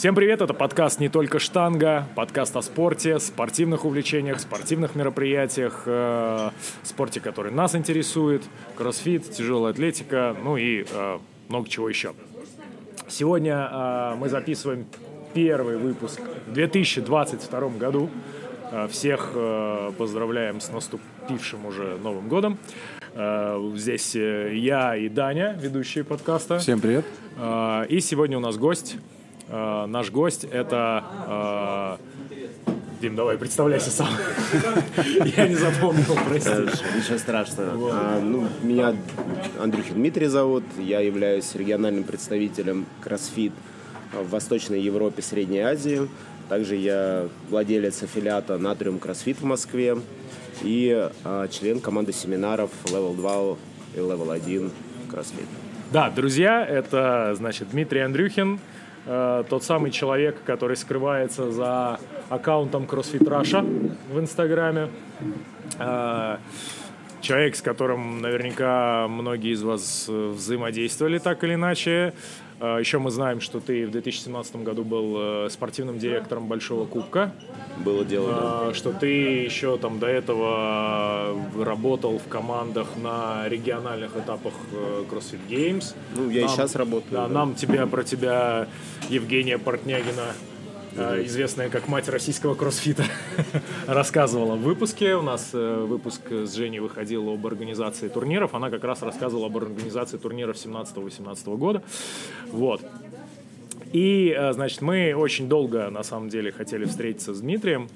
Всем привет, это подкаст «Не только штанга», подкаст о спорте, спортивных увлечениях, спортивных мероприятиях, э, спорте, который нас интересует, кроссфит, тяжелая атлетика, ну и э, много чего еще. Сегодня э, мы записываем первый выпуск в 2022 году. Э, всех э, поздравляем с наступившим уже Новым годом. Э, здесь э, я и Даня, ведущие подкаста. Всем привет. Э, И сегодня у нас гость. Э, Наш гость это... э, Дим, давай, представляйся сам. Я не запомнил, прости. Ничего страшного. А, ну, меня Андрюхин Дмитрий зовут. Я являюсь региональным представителем CrossFit в Восточной Европе, Средней Азии. Также я владелец аффилиата Натриум CrossFit в Москве и а, член команды семинаров Level 2 и Level 1 CrossFit. Да, друзья, это, значит, Дмитрий Андрюхин, э, тот самый человек, который скрывается за аккаунтом CrossFit Russia в Инстаграме. Э, человек, с которым наверняка многие из вас взаимодействовали так или иначе. Э, еще мы знаем, что ты в 2017 году был э, спортивным директором Большого Кубка. Было дело, да. А, что ты еще там до этого работал в командах на региональных этапах э, CrossFit Games. Ну, я и Нам- сейчас работаю. Да, да. нам тебя про тебя Евгения Портнягина, э, известная как мать российского кроссфита, рассказывала в выпуске. У нас э, выпуск с Женей выходил об организации турниров. Она как раз рассказывала об организации турниров 17-18 года. Вот. И, э, значит, мы очень долго, на самом деле, хотели встретиться с Дмитрием,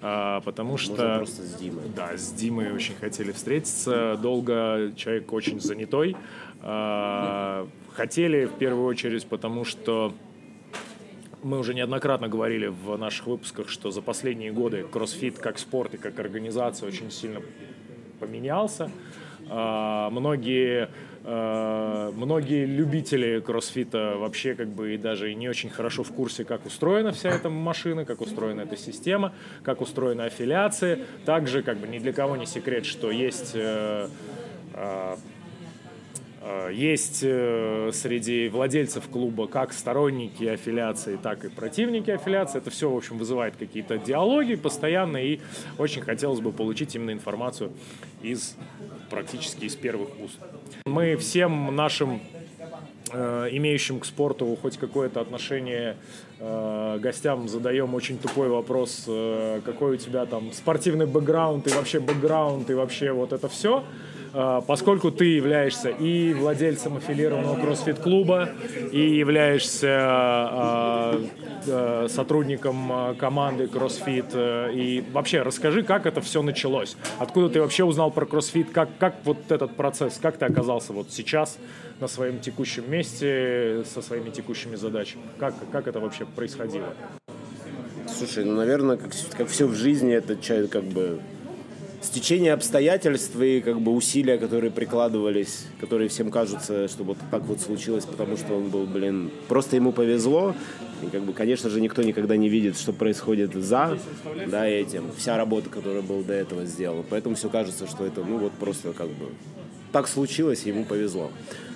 э, потому что... Можно просто с Димой. Да, с Димой очень хотели встретиться. Долго человек очень занятой. Э, Хотели в первую очередь, потому что мы уже неоднократно говорили в наших выпусках, что за последние годы кроссфит как спорт и как организация очень сильно поменялся. А, Многие, э, многие любители кроссфита вообще как бы и даже не очень хорошо в курсе, как устроена вся эта машина, как устроена эта система, как устроена аффилиация. Также как бы ни для кого не секрет, что есть э, Э, Есть э, среди владельцев клуба как сторонники аффилиации, так и противники аффилиации. Это все, в общем, вызывает какие-то диалоги постоянно, и очень хотелось бы получить именно информацию из практически из первых уст. Мы всем нашим э, имеющим к спорту хоть какое-то отношение э, гостям задаем очень тупой вопрос, э, какой у тебя там спортивный бэкграунд и вообще бэкграунд и вообще вот это все. Э, поскольку ты являешься и владельцем аффилированного кроссфит-клуба, и являешься э, э, сотрудником команды кроссфит, э, и вообще расскажи, как это все началось, откуда ты вообще узнал про кроссфит, как, как вот этот процесс, как ты оказался вот сейчас на своем текущем месте со своими текущими задачами, как, как это вообще происходило? Слушай, ну, наверное, как, как все в жизни, это как бы стечение обстоятельств и как бы усилия, которые прикладывались, которые всем кажутся, что вот так вот случилось, потому что он был, блин, просто ему повезло. И как бы, конечно же, никто никогда не видит, что происходит за, да, этим. Вся работа, которая была до этого сделана. Поэтому все кажется, что это, ну вот просто как бы так случилось, и ему повезло.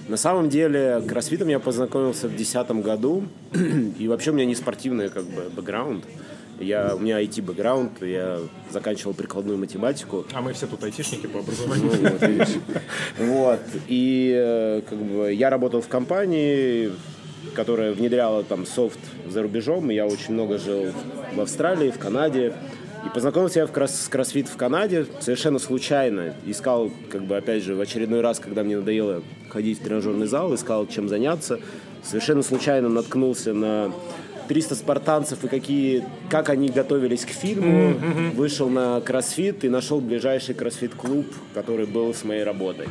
На самом деле, кроссфитом я познакомился в 2010 году, и вообще у меня не спортивный как бы бэкграунд. Я, у меня IT-бэкграунд, я заканчивал прикладную математику. А мы все тут айтишники по Ну, образованию. вот, видишь. Вот. И э, как бы я работал в компании, которая внедряла там софт за рубежом. Я очень много жил в Австралии, в Канаде. И познакомился я в крос- с кроссфит в Канаде совершенно случайно. Искал, как бы, опять же, в очередной раз, когда мне надоело ходить в тренажерный зал, искал, чем заняться. Совершенно случайно наткнулся на 300 спартанцев и какие, как они готовились к фильму. Вышел на кроссфит и нашел ближайший кроссфит-клуб, который был с моей работой.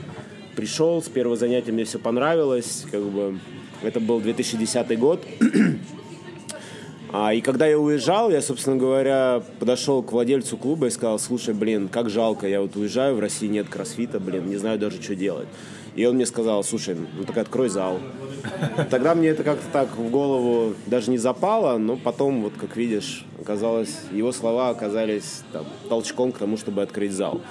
Пришел, с первого занятия мне все понравилось. Как бы, это был 2010 год. А, и когда я уезжал, я, собственно говоря, подошел к владельцу клуба и сказал, слушай, блин, как жалко, я вот уезжаю, в России нет кроссфита, блин, не знаю даже, что делать. И он мне сказал, слушай, ну так открой зал. Тогда мне это как-то так в голову даже не запало, но потом, вот как видишь, оказалось, его слова оказались там, толчком к тому, чтобы открыть зал.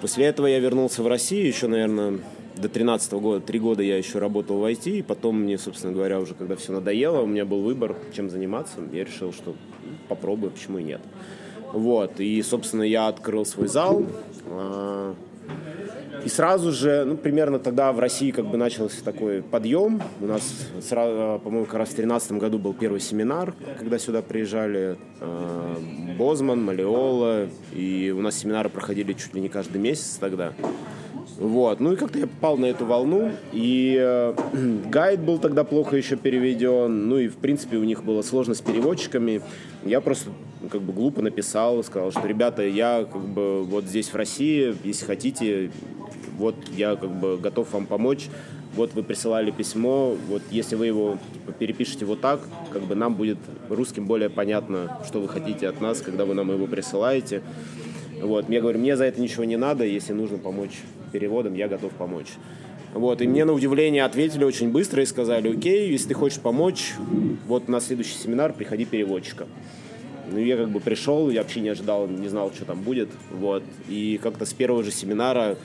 После этого я вернулся в Россию еще, наверное, до 13 года, три года я еще работал в IT, и потом мне, собственно говоря, уже когда все надоело, у меня был выбор, чем заниматься, я решил, что попробую, почему и нет. Вот, и, собственно, я открыл свой зал, а, и сразу же, ну, примерно тогда в России как бы начался такой подъем. У нас, сразу, по-моему, как раз в 2013 году был первый семинар, когда сюда приезжали э, Бозман, Малиола. И у нас семинары проходили чуть ли не каждый месяц тогда. Вот. Ну и как-то я попал на эту волну. И э, гайд был тогда плохо еще переведен. Ну и, в принципе, у них было сложно с переводчиками. Я просто как бы глупо написал, сказал, что, ребята, я как бы вот здесь в России, если хотите, вот я как бы готов вам помочь, вот вы присылали письмо, вот если вы его перепишете вот так, как бы нам будет русским более понятно, что вы хотите от нас, когда вы нам его присылаете. Вот, я говорю, мне за это ничего не надо, если нужно помочь переводом, я готов помочь. Вот, и мне на удивление ответили очень быстро и сказали, окей, если ты хочешь помочь, вот на следующий семинар приходи переводчика. Ну, я как бы пришел, я вообще не ожидал, не знал, что там будет, вот. И как-то с первого же семинара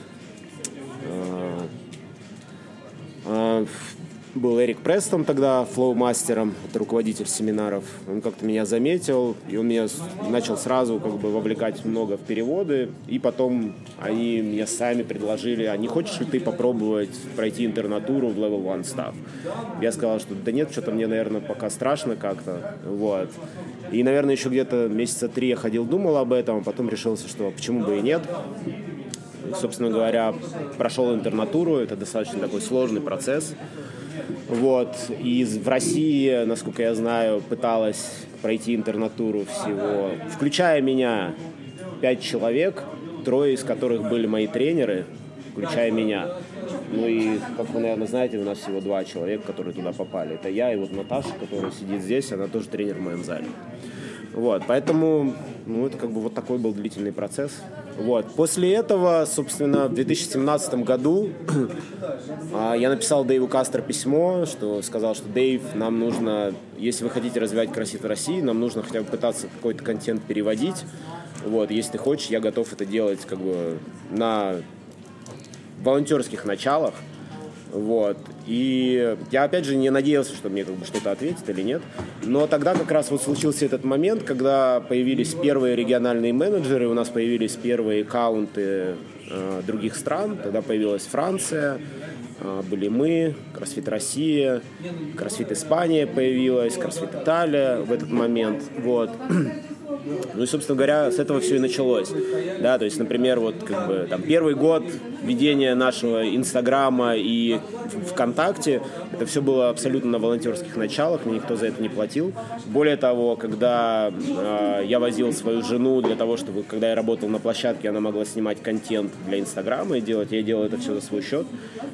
был Эрик Престон тогда флоу-мастером, руководитель семинаров. Он как-то меня заметил, и он меня начал сразу как бы вовлекать много в переводы. И потом они мне сами предложили, а не хочешь ли ты попробовать пройти интернатуру в Level One Staff? Я сказал, что да нет, что-то мне, наверное, пока страшно как-то. Вот. И, наверное, еще где-то месяца три я ходил, думал об этом, а потом решился, что почему бы и нет собственно говоря, прошел интернатуру, это достаточно такой сложный процесс. Вот. И в России, насколько я знаю, пыталась пройти интернатуру всего, включая меня, пять человек, трое из которых были мои тренеры, включая меня. Ну и, как вы, наверное, знаете, у нас всего два человека, которые туда попали. Это я и вот Наташа, которая сидит здесь, она тоже тренер в моем зале. Вот, поэтому, ну, это как бы вот такой был длительный процесс. Вот. После этого, собственно, в 2017 году а, я написал Дэйву Кастер письмо, что сказал, что Дэйв, нам нужно, если вы хотите развивать красит в России, нам нужно хотя бы пытаться какой-то контент переводить. Вот, если ты хочешь, я готов это делать как бы на волонтерских началах. Вот. И я, опять же, не надеялся, что мне как бы что-то ответит или нет. Но тогда как раз вот случился этот момент, когда появились первые региональные менеджеры, у нас появились первые аккаунты э, других стран. Тогда появилась Франция, э, были мы, Кросфит Россия, Кросфит Испания появилась, Кросфит Италия в этот момент. Вот. Ну и, собственно говоря, с этого все и началось. Да, то есть, например, вот как бы там первый год ведения нашего Инстаграма и ВКонтакте, это все было абсолютно на волонтерских началах, мне никто за это не платил. Более того, когда э, я возил свою жену для того, чтобы, когда я работал на площадке, она могла снимать контент для Инстаграма и делать, я делал это все за свой счет,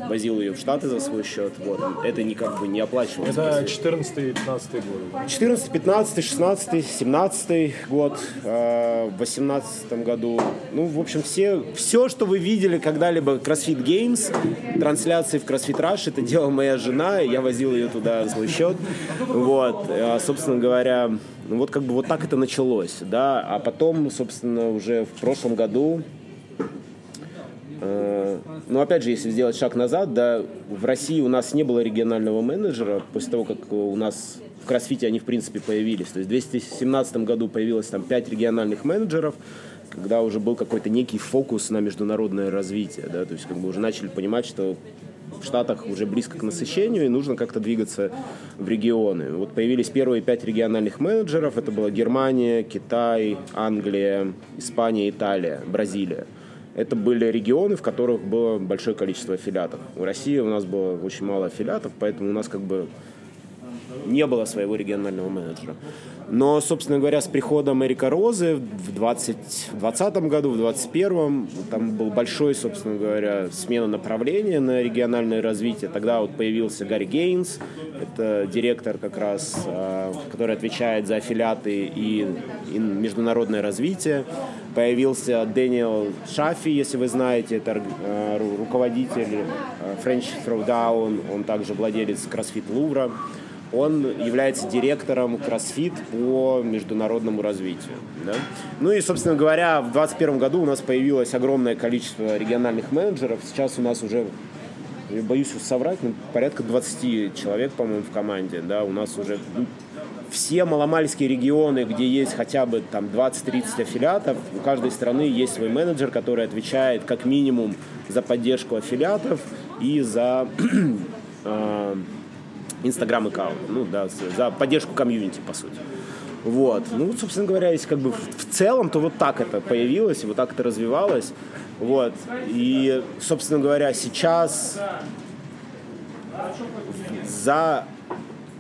возил ее в Штаты за свой счет, вот. Это никак бы не оплачивалось. Это 14-15 год. 14, 15, 16, 17 год, э, в 18 году. Ну, в общем, все, все, что вы видели когда-либо CrossFit Games, трансляции в CrossFit Rush, это делала моя жена, я возил ее туда за свой счет. Вот, а, собственно говоря, ну вот как бы вот так это началось, да, а потом, собственно, уже в прошлом году э, но опять же, если сделать шаг назад, да, в России у нас не было регионального менеджера после того, как у нас в кроссфите они, в принципе, появились. То есть в 2017 году появилось там 5 региональных менеджеров, когда уже был какой-то некий фокус на международное развитие, да, то есть как бы уже начали понимать, что в Штатах уже близко к насыщению, и нужно как-то двигаться в регионы. Вот появились первые пять региональных менеджеров. Это была Германия, Китай, Англия, Испания, Италия, Бразилия. Это были регионы, в которых было большое количество аффилиатов. В России у нас было очень мало аффилиатов, поэтому у нас как бы не было своего регионального менеджера. Но, собственно говоря, с приходом Эрика Розы в 2020 году, в 2021 там был большой, собственно говоря, смена направления на региональное развитие. Тогда вот появился Гарри Гейнс, это директор как раз, а, который отвечает за аффилиаты и, и международное развитие. Появился Дэниел Шафи, если вы знаете, это а, руководитель а, French Throwdown, он также владелец CrossFit Лувра он является директором CrossFit по международному развитию. Да? Ну и, собственно говоря, в 2021 году у нас появилось огромное количество региональных менеджеров. Сейчас у нас уже боюсь соврать, ну, порядка 20 человек, по-моему, в команде, да, у нас уже ну, все маломальские регионы, где есть хотя бы там 20-30 аффилиатов, у каждой страны есть свой менеджер, который отвечает как минимум за поддержку аффилиатов и за Инстаграм аккаунт, ну да, за поддержку комьюнити, по сути. Вот. Ну, собственно говоря, если как бы в целом, то вот так это появилось, вот так это развивалось. Вот. И, собственно говоря, сейчас за,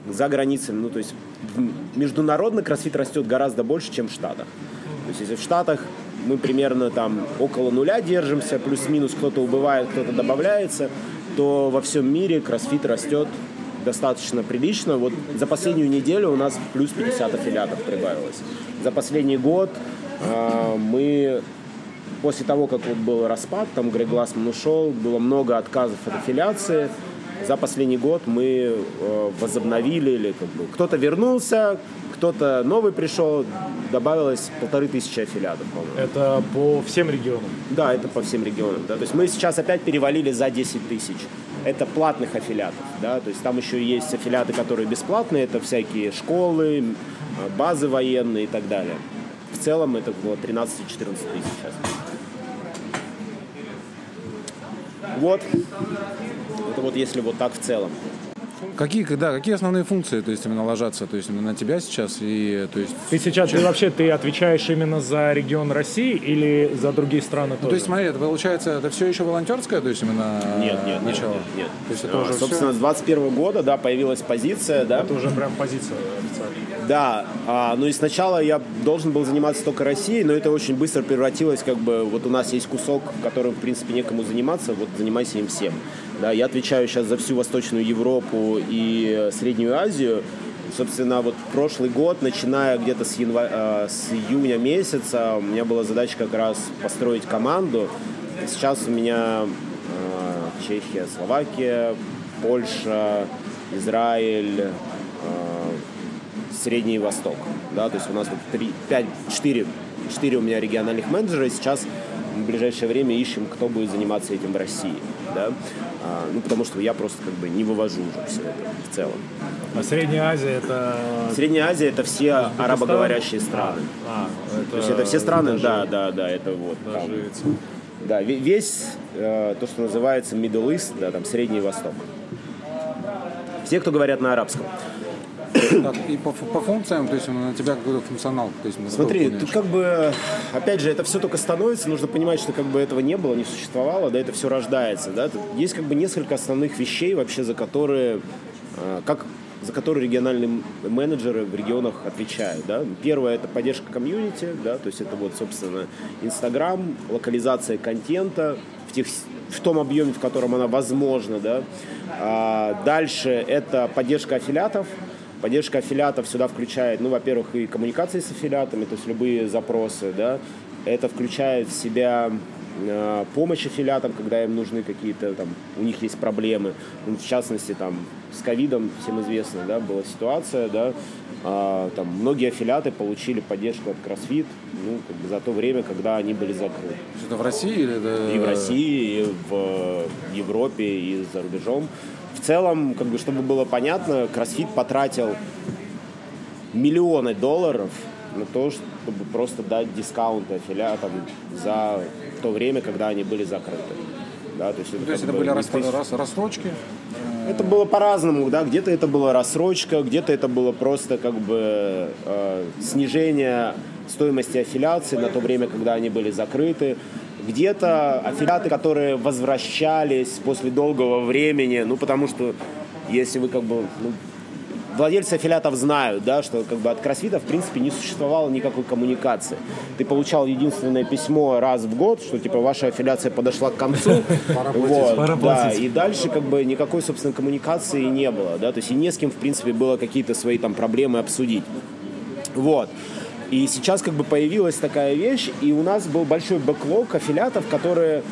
за границами, ну, то есть международный кроссфит растет гораздо больше, чем в Штатах. То есть если в Штатах мы примерно там около нуля держимся, плюс-минус кто-то убывает, кто-то добавляется, то во всем мире кроссфит растет достаточно прилично. Вот за последнюю неделю у нас плюс 50 аффилиатов прибавилось. За последний год э, мы после того, как вот был распад, там Грег Глассман ушел, было много отказов от аффилиации. За последний год мы э, возобновили, или как бы кто-то вернулся, кто-то новый пришел, добавилось полторы тысячи аффилиатов, по-моему. Это по всем регионам? Да, это по всем регионам. Да. То есть мы сейчас опять перевалили за 10 тысяч. Это платных аффилиатов, да, то есть там еще есть аффилиаты, которые бесплатные, это всякие школы, базы военные и так далее. В целом это было 13-14 тысяч сейчас. Вот. Это вот если вот так в целом. Какие, да, какие основные функции, то есть именно ложатся, то есть именно на тебя сейчас и, то есть. Ты сейчас ты вообще ты отвечаешь именно за регион России или за другие страны ну, тоже? То есть смотри, это получается, это все еще волонтерское, то есть именно нет, нет, начало. Нет, нет, нет. То есть это а, уже собственно, все... с 21 года, да, появилась позиция, да. Это уже прям позиция официальная. Да, а, ну и сначала я должен был заниматься только Россией, но это очень быстро превратилось, как бы, вот у нас есть кусок, которым, в принципе, некому заниматься, вот занимайся им всем. Да, я отвечаю сейчас за всю Восточную Европу и Среднюю Азию. Собственно, вот прошлый год, начиная где-то с, января, э, с июня месяца, у меня была задача как раз построить команду. Сейчас у меня э, Чехия, Словакия, Польша, Израиль, э, Средний Восток. Да, то есть у нас вот 3, 5, 4, 4 у меня региональных менеджера, и сейчас в ближайшее время ищем, кто будет заниматься этим в России. Да? А, ну, потому что я просто как бы не вывожу уже все это в целом. А Средняя Азия это... Средняя Азия это все арабоговорящие страны. А, а, это... То есть это все страны, даже... да, да, да, это вот. Там, да, весь э, то, что называется Middle East, да, там Средний Восток. Все, кто говорят на арабском. Так, и по, по функциям, то есть на тебя какой-то функционал. То есть, Смотри, тут как бы, опять же, это все только становится, нужно понимать, что как бы этого не было, не существовало, да, это все рождается, да. Тут есть как бы несколько основных вещей вообще, за которые, а, как за которые региональные менеджеры в регионах отвечают. Да? Первое – это поддержка комьюнити, да? то есть это вот, собственно, Инстаграм, локализация контента в, тех, в том объеме, в котором она возможна. Да? А дальше это поддержка аффилиатов, Поддержка аффилиатов сюда включает, ну, во-первых, и коммуникации с аффилиатами, то есть любые запросы, да. Это включает в себя э, помощь аффилиатам, когда им нужны какие-то там, у них есть проблемы. Ну, в частности, там, с ковидом, всем известно, да, была ситуация, да, а, там, многие аффилиаты получили поддержку от CrossFit, ну, как бы за то время, когда они были закрыты. Это в России или это... И в России, и в Европе, и за рубежом в целом, как бы, чтобы было понятно, CrossFit потратил миллионы долларов на то, чтобы просто дать дискаунты аффилиатам за то время, когда они были закрыты. Да, то есть это, то есть это были рас, рас, рассрочки? Это было по-разному, да, где-то это была рассрочка, где-то это было просто как бы э, снижение стоимости аффилиации на то время, когда они были закрыты где-то аффилиаты, которые возвращались после долгого времени, ну, потому что если вы как бы, ну, владельцы аффилиатов знают, да, что как бы от кроссфита в принципе не существовало никакой коммуникации. Ты получал единственное письмо раз в год, что типа ваша аффилиация подошла к концу. Вот, да, и дальше как бы никакой, собственно, коммуникации не было, да, то есть и не с кем, в принципе, было какие-то свои там проблемы обсудить. Вот. И сейчас как бы появилась такая вещь, и у нас был большой бэклог аффилиатов, которые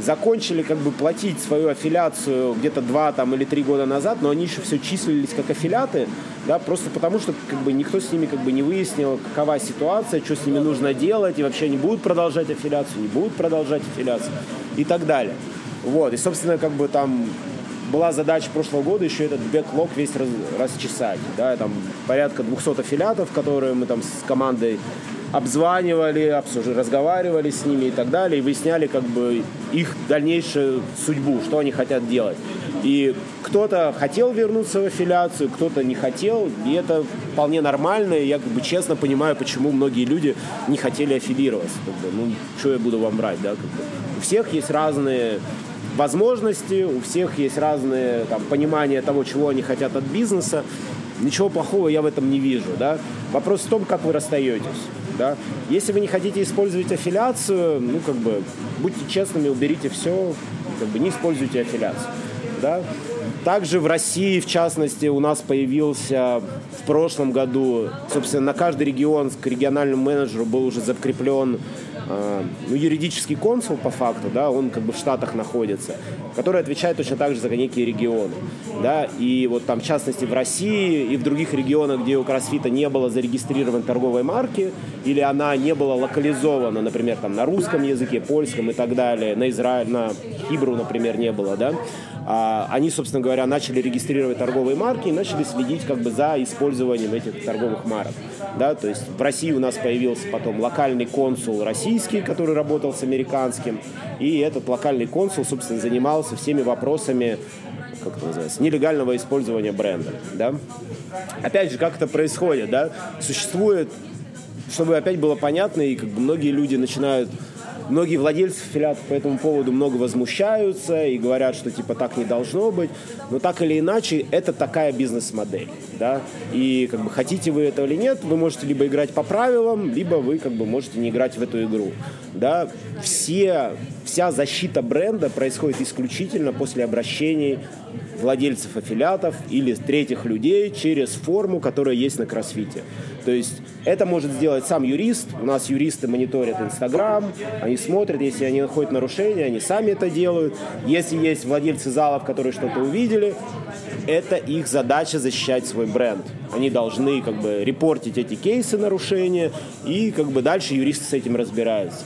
закончили как бы платить свою аффилиацию где-то два там или три года назад, но они еще все числились как аффилиаты, да, просто потому что как бы никто с ними как бы не выяснил, какова ситуация, что с ними нужно делать, и вообще они будут продолжать аффилиацию, не будут продолжать аффилиацию и так далее. Вот, и, собственно, как бы там была задача прошлого года еще этот бэклог весь раз, расчесать. Да, там порядка 200 аффилиатов, которые мы там с командой обзванивали, обсуждали, разговаривали с ними и так далее, и выясняли как бы их дальнейшую судьбу, что они хотят делать. И кто-то хотел вернуться в аффилиацию, кто-то не хотел, и это вполне нормально, и я как бы честно понимаю, почему многие люди не хотели аффилироваться. Как бы, ну, что я буду вам брать, да, как бы. У всех есть разные возможности, у всех есть разные там, понимания того, чего они хотят от бизнеса. Ничего плохого я в этом не вижу. Да? Вопрос в том, как вы расстаетесь. Да? Если вы не хотите использовать аффилиацию, ну, как бы, будьте честными, уберите все, как бы, не используйте аффилиацию. Да? Также в России, в частности, у нас появился в прошлом году, собственно, на каждый регион к региональному менеджеру был уже закреплен ну, юридический консул по факту, да, он как бы в Штатах находится, который отвечает точно так же за некие регионы, да, и вот там в частности в России и в других регионах, где у Кроссфита не было зарегистрированы торговой марки, или она не была локализована, например, там на русском языке, польском и так далее, на Израиль, на Хибру, например, не было, да, а, они, собственно говоря, начали регистрировать торговые марки и начали следить как бы за использованием этих торговых марок. Да, то есть в России у нас появился потом локальный консул российский, который работал с американским, и этот локальный консул, собственно, занимался всеми вопросами как это называется, нелегального использования бренда. Да? Опять же, как это происходит? Да? Существует, чтобы опять было понятно, и как бы многие люди начинают Многие владельцы филиатов по этому поводу много возмущаются и говорят, что типа так не должно быть. Но так или иначе, это такая бизнес-модель. Да? И как бы хотите вы это или нет, вы можете либо играть по правилам, либо вы как бы можете не играть в эту игру. Да? Все, вся защита бренда происходит исключительно после обращений владельцев аффилиатов или третьих людей через форму, которая есть на кроссфите. То есть это может сделать сам юрист. У нас юристы мониторят Инстаграм, они смотрят, если они находят нарушения, они сами это делают. Если есть владельцы залов, которые что-то увидели, это их задача защищать свой бренд. Они должны как бы репортить эти кейсы нарушения, и как бы дальше юристы с этим разбираются.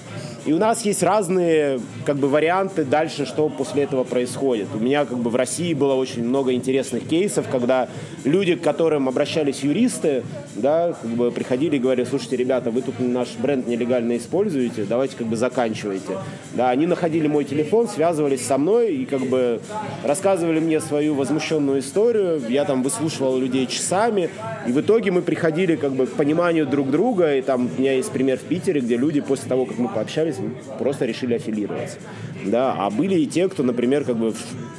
И у нас есть разные как бы варианты дальше, что после этого происходит. У меня как бы в России было очень много интересных кейсов, когда люди, к которым обращались юристы, да, как бы приходили и говорили, слушайте, ребята, вы тут наш бренд нелегально используете, давайте как бы заканчивайте. Да, они находили мой телефон, связывались со мной и как бы рассказывали мне свою возмущенную историю. Я там выслушивал людей часами, и в итоге мы приходили как бы к пониманию друг друга. И там у меня есть пример в Питере, где люди после того, как мы пообщались, просто решили аффилироваться. Да, а были и те, кто, например, как бы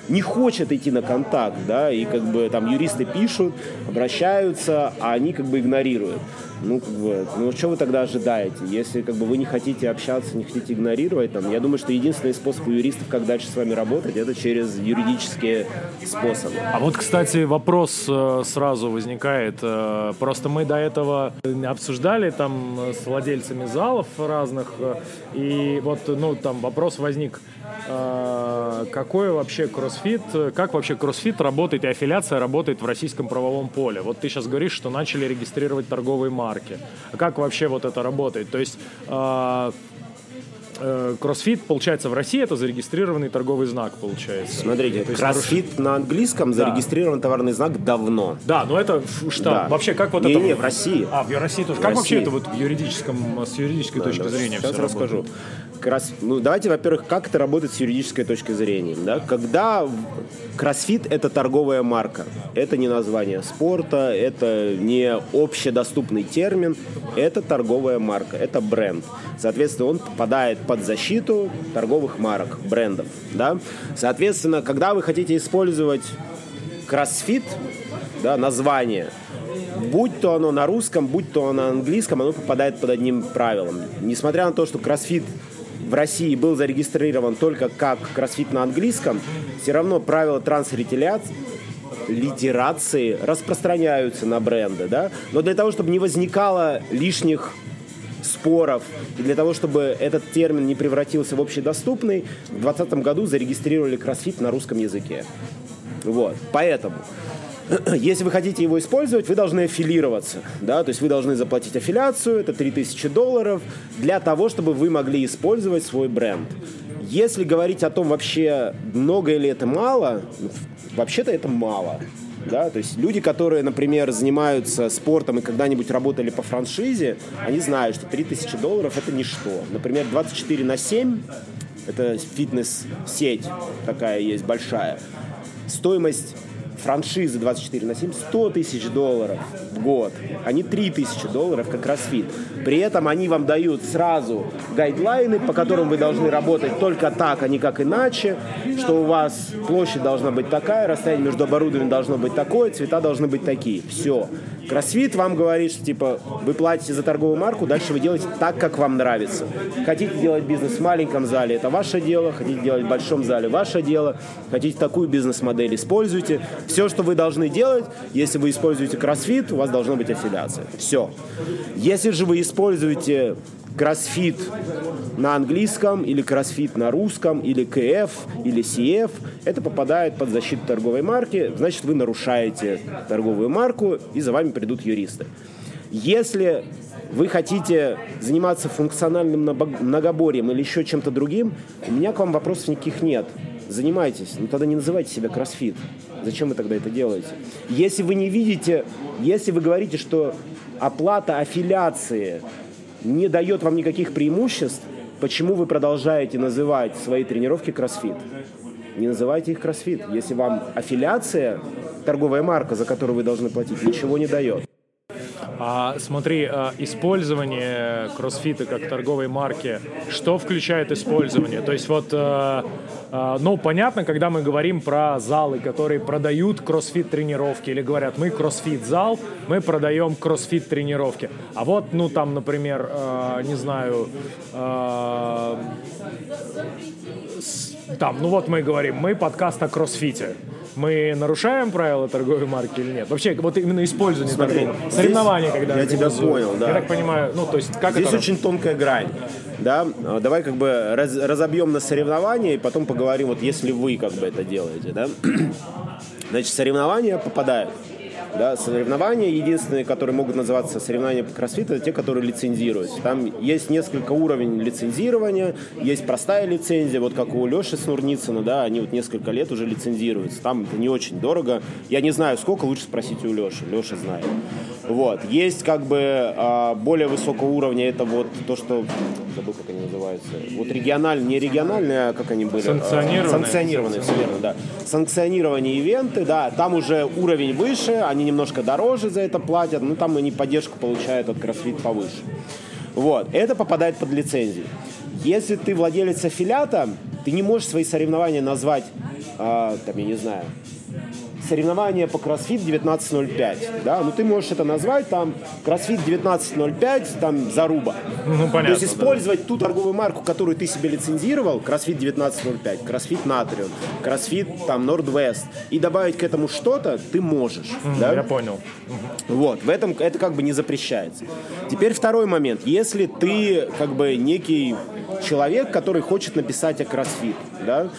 не хочет идти на контакт, да, и как бы там юристы пишут, обращаются, а они как бы игнорируют. Ну, как бы, ну, что вы тогда ожидаете? Если как бы вы не хотите общаться, не хотите игнорировать, там, я думаю, что единственный способ у юристов, как дальше с вами работать, это через юридические способы. А вот, кстати, вопрос э, сразу возникает. Э, просто мы до этого обсуждали там с владельцами залов разных, э, и вот, ну, там вопрос возник, какой вообще кроссфит, как вообще кроссфит работает и аффилиация работает в российском правовом поле? Вот ты сейчас говоришь, что начали регистрировать торговые марки марки. Как вообще вот это работает? То есть а, э, кроссфит, получается, в России это зарегистрированный торговый знак, получается. Смотрите, кроссфит на английском зарегистрирован товарный знак давно. Да, но это штат. Да. Вообще, как вот не, это... Не, в России. А, в России тоже. В как России. вообще это вот в юридическом, с юридической да, точки да, зрения Сейчас расскажу. Работает? Кросс... ну, давайте, во-первых, как это работает с юридической точки зрения. Да? Когда кроссфит – это торговая марка, это не название спорта, это не общедоступный термин, это торговая марка, это бренд. Соответственно, он попадает под защиту торговых марок, брендов. Да? Соответственно, когда вы хотите использовать кроссфит, да, название, будь то оно на русском, будь то оно на английском, оно попадает под одним правилом. Несмотря на то, что кроссфит в России был зарегистрирован только как кроссфит на английском, все равно правила транслитерации литерации распространяются на бренды, да, но для того, чтобы не возникало лишних споров, и для того, чтобы этот термин не превратился в общедоступный, в 2020 году зарегистрировали кроссфит на русском языке. Вот, поэтому если вы хотите его использовать, вы должны аффилироваться. Да? То есть вы должны заплатить аффилиацию, это 3000 долларов, для того, чтобы вы могли использовать свой бренд. Если говорить о том вообще, много или это мало, вообще-то это мало. Да? То есть люди, которые, например, занимаются спортом и когда-нибудь работали по франшизе, они знают, что 3000 долларов это ничто. Например, 24 на 7 это фитнес-сеть такая есть большая. Стоимость франшизы 24 на 7 100 тысяч долларов в год, а не 3 тысячи долларов, как Росфит. При этом они вам дают сразу гайдлайны, по которым вы должны работать только так, а не как иначе, что у вас площадь должна быть такая, расстояние между оборудованием должно быть такое, цвета должны быть такие. Все. Кроссфит вам говорит, что типа вы платите за торговую марку, дальше вы делаете так, как вам нравится. Хотите делать бизнес в маленьком зале, это ваше дело. Хотите делать в большом зале, ваше дело. Хотите такую бизнес-модель, используйте. Все, что вы должны делать, если вы используете кроссфит, у вас должна быть аффилиация. Все. Если же вы используете кроссфит на английском или кроссфит на русском или КФ или CF, это попадает под защиту торговой марки, значит вы нарушаете торговую марку и за вами придут юристы. Если вы хотите заниматься функциональным многоборьем или еще чем-то другим, у меня к вам вопросов никаких нет. Занимайтесь, но тогда не называйте себя кроссфит. Зачем вы тогда это делаете? Если вы не видите, если вы говорите, что оплата аффилиации не дает вам никаких преимуществ, почему вы продолжаете называть свои тренировки кроссфит? Не называйте их кроссфит, если вам аффилиация, торговая марка, за которую вы должны платить, ничего не дает. А, смотри, а, использование кроссфита как торговой марки, что включает использование? То есть вот, а, а, ну, понятно, когда мы говорим про залы, которые продают кроссфит тренировки или говорят, мы кроссфит зал, мы продаем кроссфит тренировки. А вот, ну, там, например, а, не знаю, а, там, ну вот мы говорим, мы подкаст о кроссфите мы нарушаем правила торговой марки или нет? Вообще, вот именно использование Смотри, торговой. Соревнования, когда Я тебя понял, да. Я так понимаю, ну, то есть, как Здесь это... очень тонкая грань. Да, а, давай как бы раз, разобьем на соревнования и потом поговорим, вот если вы как бы это делаете, да. Значит, соревнования попадают да, соревнования единственные, которые могут называться соревнования по кроссфиту, это те, которые лицензируются. Там есть несколько уровней лицензирования, есть простая лицензия, вот как у Леши Снурницына, да, они вот несколько лет уже лицензируются. Там это не очень дорого. Я не знаю, сколько, лучше спросить у Леши. Леша знает. Вот. Есть как бы а, более высокого уровня, это вот то, что забыл, как они называются. Вот региональные, не региональные, а как они были? Санкционированные. Санкционированные, все верно, да. Санкционированные ивенты, да, там уже уровень выше, они немножко дороже за это платят, ну там они поддержку получают от CrossFit повыше. Вот, это попадает под лицензию. Если ты владелец аффилиата, ты не можешь свои соревнования назвать, э, там, я не знаю, соревнования по CrossFit 19.05, да, ну ты можешь это назвать там CrossFit 19.05, там заруба. Ну, понятно. То есть использовать да. ту торговую марку, которую ты себе лицензировал, CrossFit 19.05, CrossFit Natrium, CrossFit там Nordwest, и добавить к этому что-то ты можешь. Mm, да? Я понял. Вот, в этом это как бы не запрещается. Теперь второй момент. Если ты как бы некий человек, который хочет написать о CrossFit, да,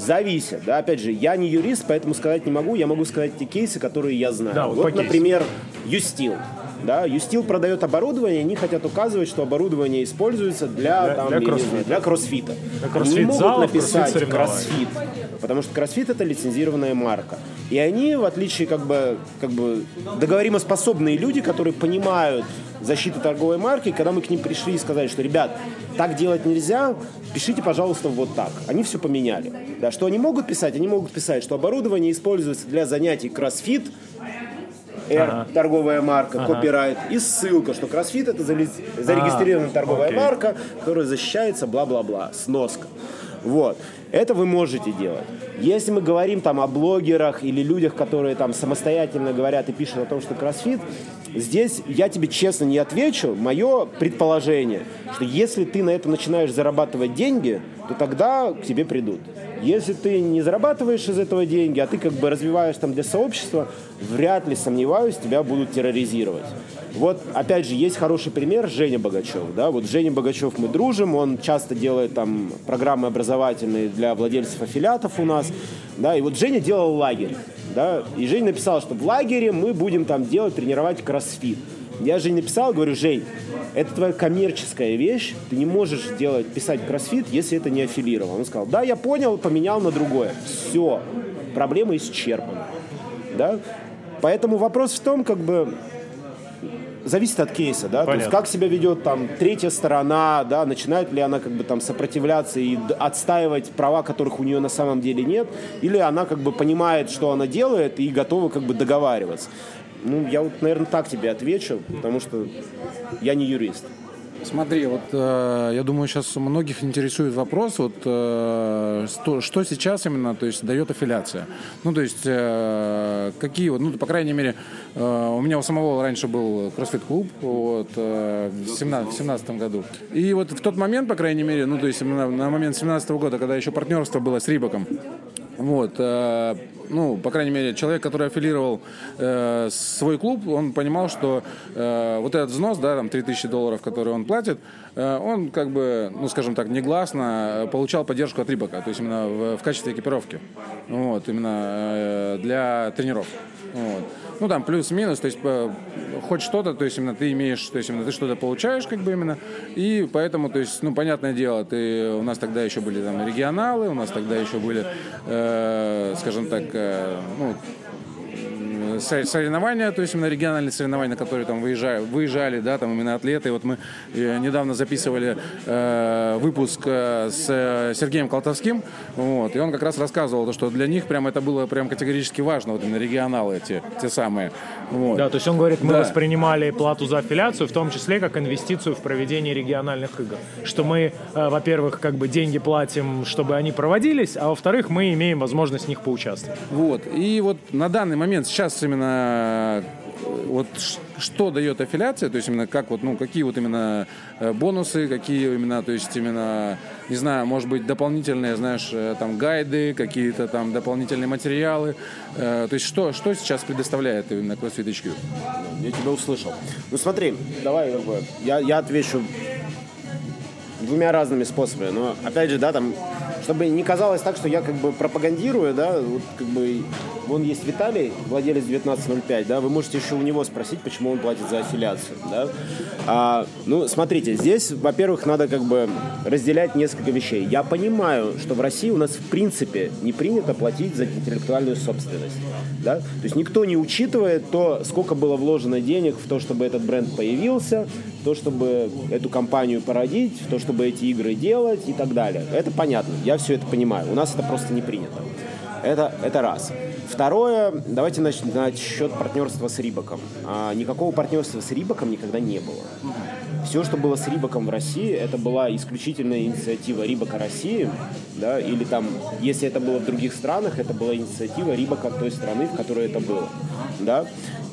Зависит, да, опять же, я не юрист, поэтому сказать не могу, я могу сказать те кейсы, которые я знаю. Да, вот, вот например, Юстил. Да, Юстил продает оборудование, они хотят указывать, что оборудование используется для, для, там, для, кроссфита. Знаю, для кроссфита. Для кроссфит они могут зал, написать кроссфит, кроссфит, потому что кроссфит это лицензированная марка. И они, в отличие, как бы, как бы договоримоспособные люди, которые понимают защиту торговой марки, когда мы к ним пришли и сказали, что, ребят, так делать нельзя, пишите, пожалуйста, вот так. Они все поменяли. Да, что они могут писать? Они могут писать, что оборудование используется для занятий кроссфит, R, ага. торговая марка, ага. копирайт, и ссылка, что кроссфит это зарегистрированная а, торговая окей. марка, которая защищается, бла-бла-бла, сноска. Вот. Это вы можете делать. Если мы говорим там о блогерах или людях, которые там самостоятельно говорят и пишут о том, что кроссфит, здесь я тебе честно не отвечу. Мое предположение, что если ты на этом начинаешь зарабатывать деньги, то тогда к тебе придут. Если ты не зарабатываешь из этого деньги, а ты как бы развиваешь там для сообщества, вряд ли, сомневаюсь, тебя будут терроризировать. Вот, опять же, есть хороший пример Женя Богачев. Да? Вот Женя Богачев мы дружим, он часто делает там программы образовательные для владельцев аффилиатов у нас. Да? И вот Женя делал лагерь. Да? И Женя написал, что в лагере мы будем там делать, тренировать кроссфит. Я же написал, говорю, Жень, это твоя коммерческая вещь, ты не можешь делать, писать кроссфит, если это не аффилировано. Он сказал, да, я понял, поменял на другое. Все, проблема исчерпана. Да? Поэтому вопрос в том, как бы, зависит от кейса, да, Понятно. то есть как себя ведет там третья сторона, да, начинает ли она как бы там сопротивляться и отстаивать права, которых у нее на самом деле нет, или она как бы понимает, что она делает и готова как бы договариваться. Ну, я вот, наверное, так тебе отвечу, потому что я не юрист. Смотри, вот э, я думаю, сейчас многих интересует вопрос, вот э, что, что сейчас именно, то есть дает аффилиация. Ну, то есть э, какие вот, ну, по крайней мере, э, у меня у самого раньше был кроссфит-клуб вот, э, в 17 году. И вот в тот момент, по крайней мере, ну, то есть на, на момент 17 года, когда еще партнерство было с Рибаком, вот, э, ну, по крайней мере, человек, который аффилировал э, свой клуб, он понимал, что э, вот этот взнос, да, там 3000 долларов, который он платит, э, он как бы, ну, скажем так, негласно получал поддержку от Рибака, то есть именно в, в качестве экипировки, вот, именно э, для тренеров, вот. Ну, там плюс-минус, то есть по, хоть что-то, то есть именно ты имеешь, то есть именно ты что-то получаешь, как бы именно, и поэтому, то есть, ну, понятное дело, ты, у нас тогда еще были там регионалы, у нас тогда еще были, э, скажем так, э, соревнования, то есть именно региональные соревнования, на которые там выезжали, выезжали да, там именно атлеты. Вот мы э, недавно записывали э, выпуск э, с Сергеем Колтовским, вот, и он как раз рассказывал, что для них прям это было прям категорически важно, вот именно регионалы эти, те самые. Вот. Да, то есть он говорит, мы да. воспринимали плату за аффилиацию в том числе как инвестицию в проведение региональных игр. Что мы, э, во-первых, как бы деньги платим, чтобы они проводились, а во-вторых, мы имеем возможность в них поучаствовать. Вот. И вот на данный момент сейчас именно вот что дает аффилиация, то есть именно как вот, ну, какие вот именно э, бонусы, какие именно, то есть именно, не знаю, может быть, дополнительные, знаешь, э, там гайды, какие-то там дополнительные материалы, э, то есть что, что сейчас предоставляет именно CrossFit HQ? Я тебя услышал. Ну смотри, давай я, я отвечу двумя разными способами, но опять же, да, там чтобы не казалось так, что я как бы пропагандирую, да, вот как бы вон есть Виталий, владелец 1905, да, вы можете еще у него спросить, почему он платит за аффилиацию, да. А, ну, смотрите, здесь, во-первых, надо как бы разделять несколько вещей. Я понимаю, что в России у нас в принципе не принято платить за интеллектуальную собственность, да, то есть никто не учитывает то, сколько было вложено денег в то, чтобы этот бренд появился, в то, чтобы эту компанию породить, в то, чтобы эти игры делать и так далее. Это понятно. Я все это понимаю. У нас это просто не принято. Это, это раз. Второе, давайте начнем насчет партнерства с Рибаком. А, никакого партнерства с Рибаком никогда не было. Все, что было с Рибаком в России, это была исключительная инициатива Рибака России, да, или там, если это было в других странах, это была инициатива Рибака той страны, в которой это было, да.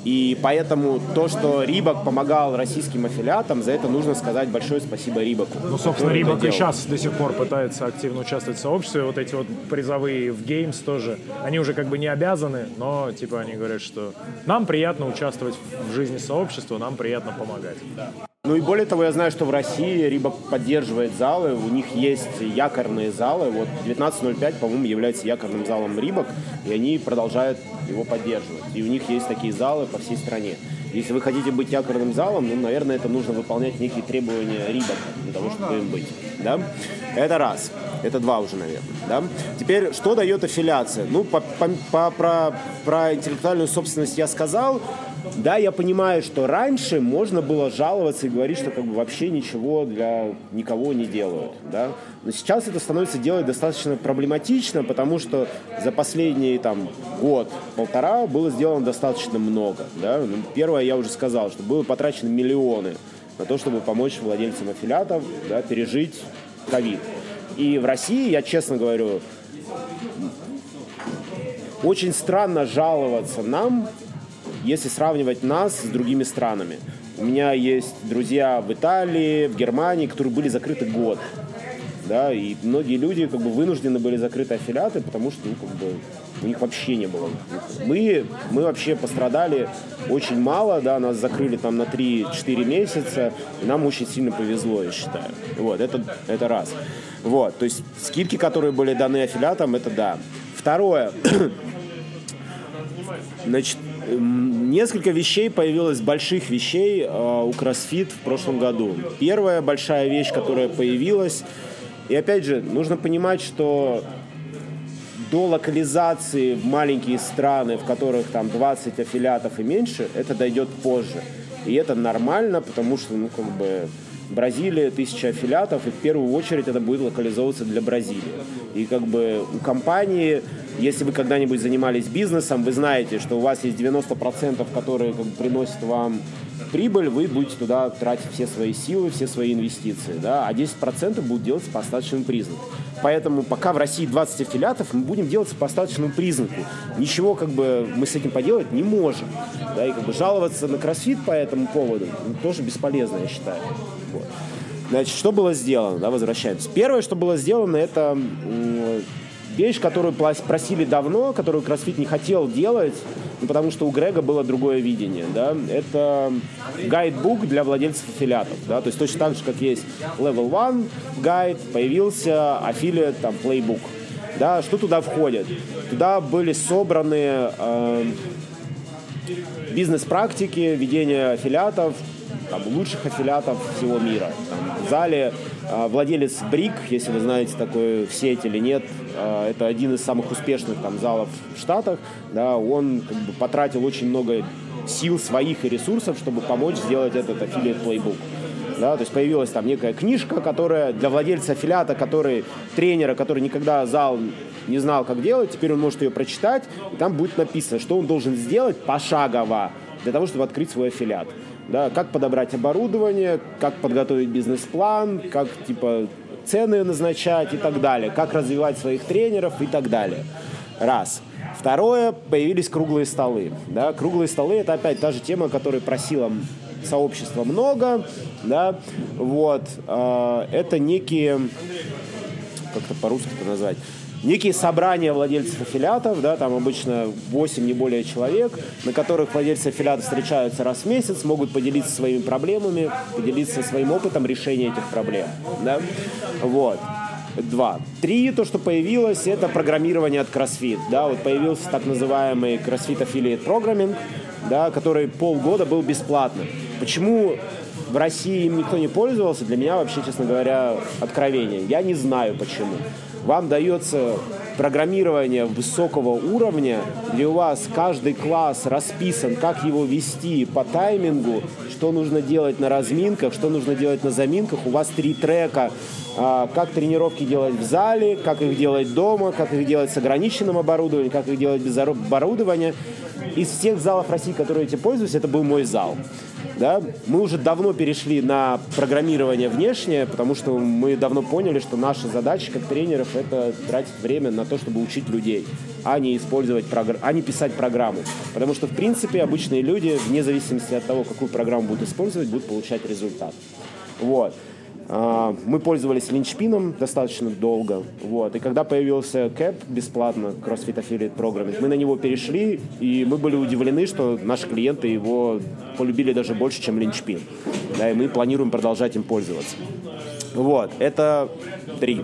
И поэтому то, что Рибак помогал российским аффилиатам, за это нужно сказать большое спасибо Рибаку. Ну, собственно, Рибак и сейчас до сих пор пытается активно участвовать в сообществе. Вот эти вот призовые в Games тоже, они уже как бы не обязаны, но типа они говорят, что нам приятно участвовать в жизни сообщества, нам приятно помогать. Да. Ну и более того, я знаю, что в России Рибак поддерживает залы, у них есть якорные залы. Вот 1905, по-моему, является якорным залом Рибак, и они продолжают его поддерживать. И у них есть такие залы по всей стране. Если вы хотите быть якорным залом, ну, наверное, это нужно выполнять некие требования Рибака для того, чтобы им быть. Да? Это раз. Это два уже, наверное. Да? Теперь, что дает аффилиация? Ну, по, по, по, про, про интеллектуальную собственность я сказал. Да, я понимаю, что раньше можно было жаловаться и говорить, что как бы вообще ничего для никого не делают. Да? Но сейчас это становится делать достаточно проблематично, потому что за последний там, год-полтора было сделано достаточно много. Да? Ну, первое, я уже сказал, что было потрачено миллионы на то, чтобы помочь владельцам аффилиатов да, пережить ковид. И в России, я честно говорю, очень странно жаловаться нам если сравнивать нас с другими странами. У меня есть друзья в Италии, в Германии, которые были закрыты год. Да, и многие люди как бы вынуждены были закрыть аффилиаты, потому что ну, как бы, у них вообще не было. Мы, мы вообще пострадали очень мало, да, нас закрыли там на 3-4 месяца, и нам очень сильно повезло, я считаю. Вот, это, это раз. Вот, то есть скидки, которые были даны аффилиатам, это да. Второе. Значит, Несколько вещей появилось, больших вещей э, у CrossFit в прошлом году. Первая большая вещь, которая появилась, и опять же, нужно понимать, что до локализации в маленькие страны, в которых там 20 аффилиатов и меньше, это дойдет позже. И это нормально, потому что, ну, как бы, Бразилия тысяча аффилиатов, и в первую очередь это будет локализовываться для Бразилии. И как бы у компании, если вы когда-нибудь занимались бизнесом, вы знаете, что у вас есть 90%, которые как бы, приносят вам прибыль, вы будете туда тратить все свои силы, все свои инвестиции, да, а 10% будут делаться по остаточному признаку. Поэтому пока в России 20 аффилиатов, мы будем делаться по остаточному признаку. Ничего как бы мы с этим поделать не можем. Да, и как бы жаловаться на кроссфит по этому поводу ну, тоже бесполезно, я считаю. Вот. Значит, что было сделано, да, возвращаемся. Первое, что было сделано, это вещь, которую просили давно, которую CrossFit не хотел делать, ну, потому что у Грега было другое видение. Да? Это гайдбук для владельцев аффилиатов. Да? То есть точно так же, как есть Level 1 гайд, появился аффилиат, там, Playbook. Да? Что туда входит? Туда были собраны э, бизнес-практики, ведения аффилиатов, там, лучших аффилиатов всего мира. Там, в зале э, владелец Брик, если вы знаете такой в сеть или нет, это один из самых успешных там, залов в Штатах. Да, он как бы, потратил очень много сил своих и ресурсов, чтобы помочь сделать этот аффилиат плейбук. Да, то есть появилась там некая книжка, которая для владельца аффилиата, который тренера, который никогда зал не знал, как делать, теперь он может ее прочитать, и там будет написано, что он должен сделать пошагово для того, чтобы открыть свой аффилиат да, как подобрать оборудование, как подготовить бизнес-план, как типа цены назначать и так далее, как развивать своих тренеров и так далее. Раз. Второе, появились круглые столы. Да, круглые столы это опять та же тема, которую просила сообщество много, да, вот, э, это некие, как-то по-русски это назвать, некие собрания владельцев аффилиатов, да, там обычно 8, не более человек, на которых владельцы аффилиатов встречаются раз в месяц, могут поделиться своими проблемами, поделиться своим опытом решения этих проблем, да, вот. Два. Три, то, что появилось, это программирование от CrossFit. Да, вот появился так называемый CrossFit Affiliate Programming, да, который полгода был бесплатным. Почему в России им никто не пользовался, для меня вообще, честно говоря, откровение. Я не знаю почему вам дается программирование высокого уровня, где у вас каждый класс расписан, как его вести по таймингу, что нужно делать на разминках, что нужно делать на заминках. У вас три трека, а, как тренировки делать в зале, как их делать дома, как их делать с ограниченным оборудованием, как их делать без оборудования. Из всех залов России, которые этим пользуюсь, это был мой зал. Да? Мы уже давно перешли на программирование внешнее, потому что мы давно поняли, что наша задача как тренеров это тратить время на то, чтобы учить людей, а не использовать прогр... а не писать программу. Потому что, в принципе, обычные люди, вне зависимости от того, какую программу будут использовать, будут получать результат. Вот. А, мы пользовались линчпином достаточно долго. Вот. И когда появился КЭП бесплатно, CrossFit Affiliate Programming, мы на него перешли, и мы были удивлены, что наши клиенты его полюбили даже больше, чем линчпин. Да, и мы планируем продолжать им пользоваться. Вот, это три.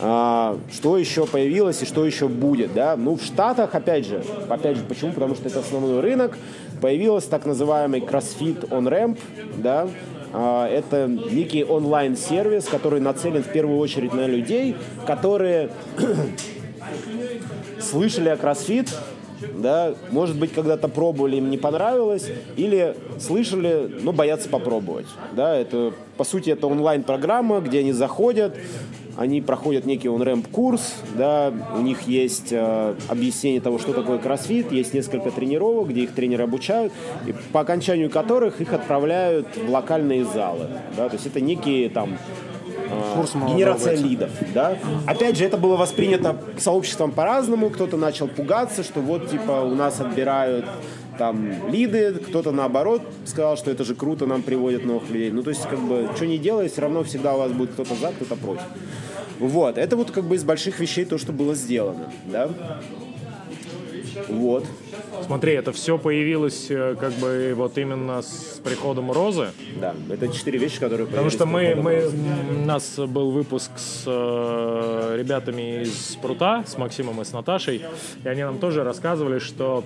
А, что еще появилось и что еще будет, да? Ну, в Штатах, опять же, опять же, почему? Потому что это основной рынок. Появился так называемый CrossFit On Ramp, да, это некий онлайн-сервис, который нацелен в первую очередь на людей, которые слышали о CrossFit, да, может быть, когда-то пробовали, им не понравилось, или слышали, но боятся попробовать. Да, это, по сути, это онлайн-программа, где они заходят, они проходят некий он-рэмп курс, да, у них есть э, объяснение того, что такое кроссфит, есть несколько тренировок, где их тренеры обучают, и по окончанию которых их отправляют в локальные залы, да, то есть это некие там э, Курс генерация лидов, да. Опять же, это было воспринято сообществом по-разному, кто-то начал пугаться, что вот, типа, у нас отбирают там лиды, кто-то наоборот сказал, что это же круто, нам приводят новых людей. Ну, то есть, как бы, что не делай, все равно всегда у вас будет кто-то за, кто-то против. Вот, это вот как бы из больших вещей то, что было сделано, да. Вот. Смотри, это все появилось э, как бы вот именно с приходом Розы. Да, это четыре вещи, которые Потому что мы, мы, у нас был выпуск с э, ребятами из Прута, с Максимом и с Наташей, и они нам тоже рассказывали, что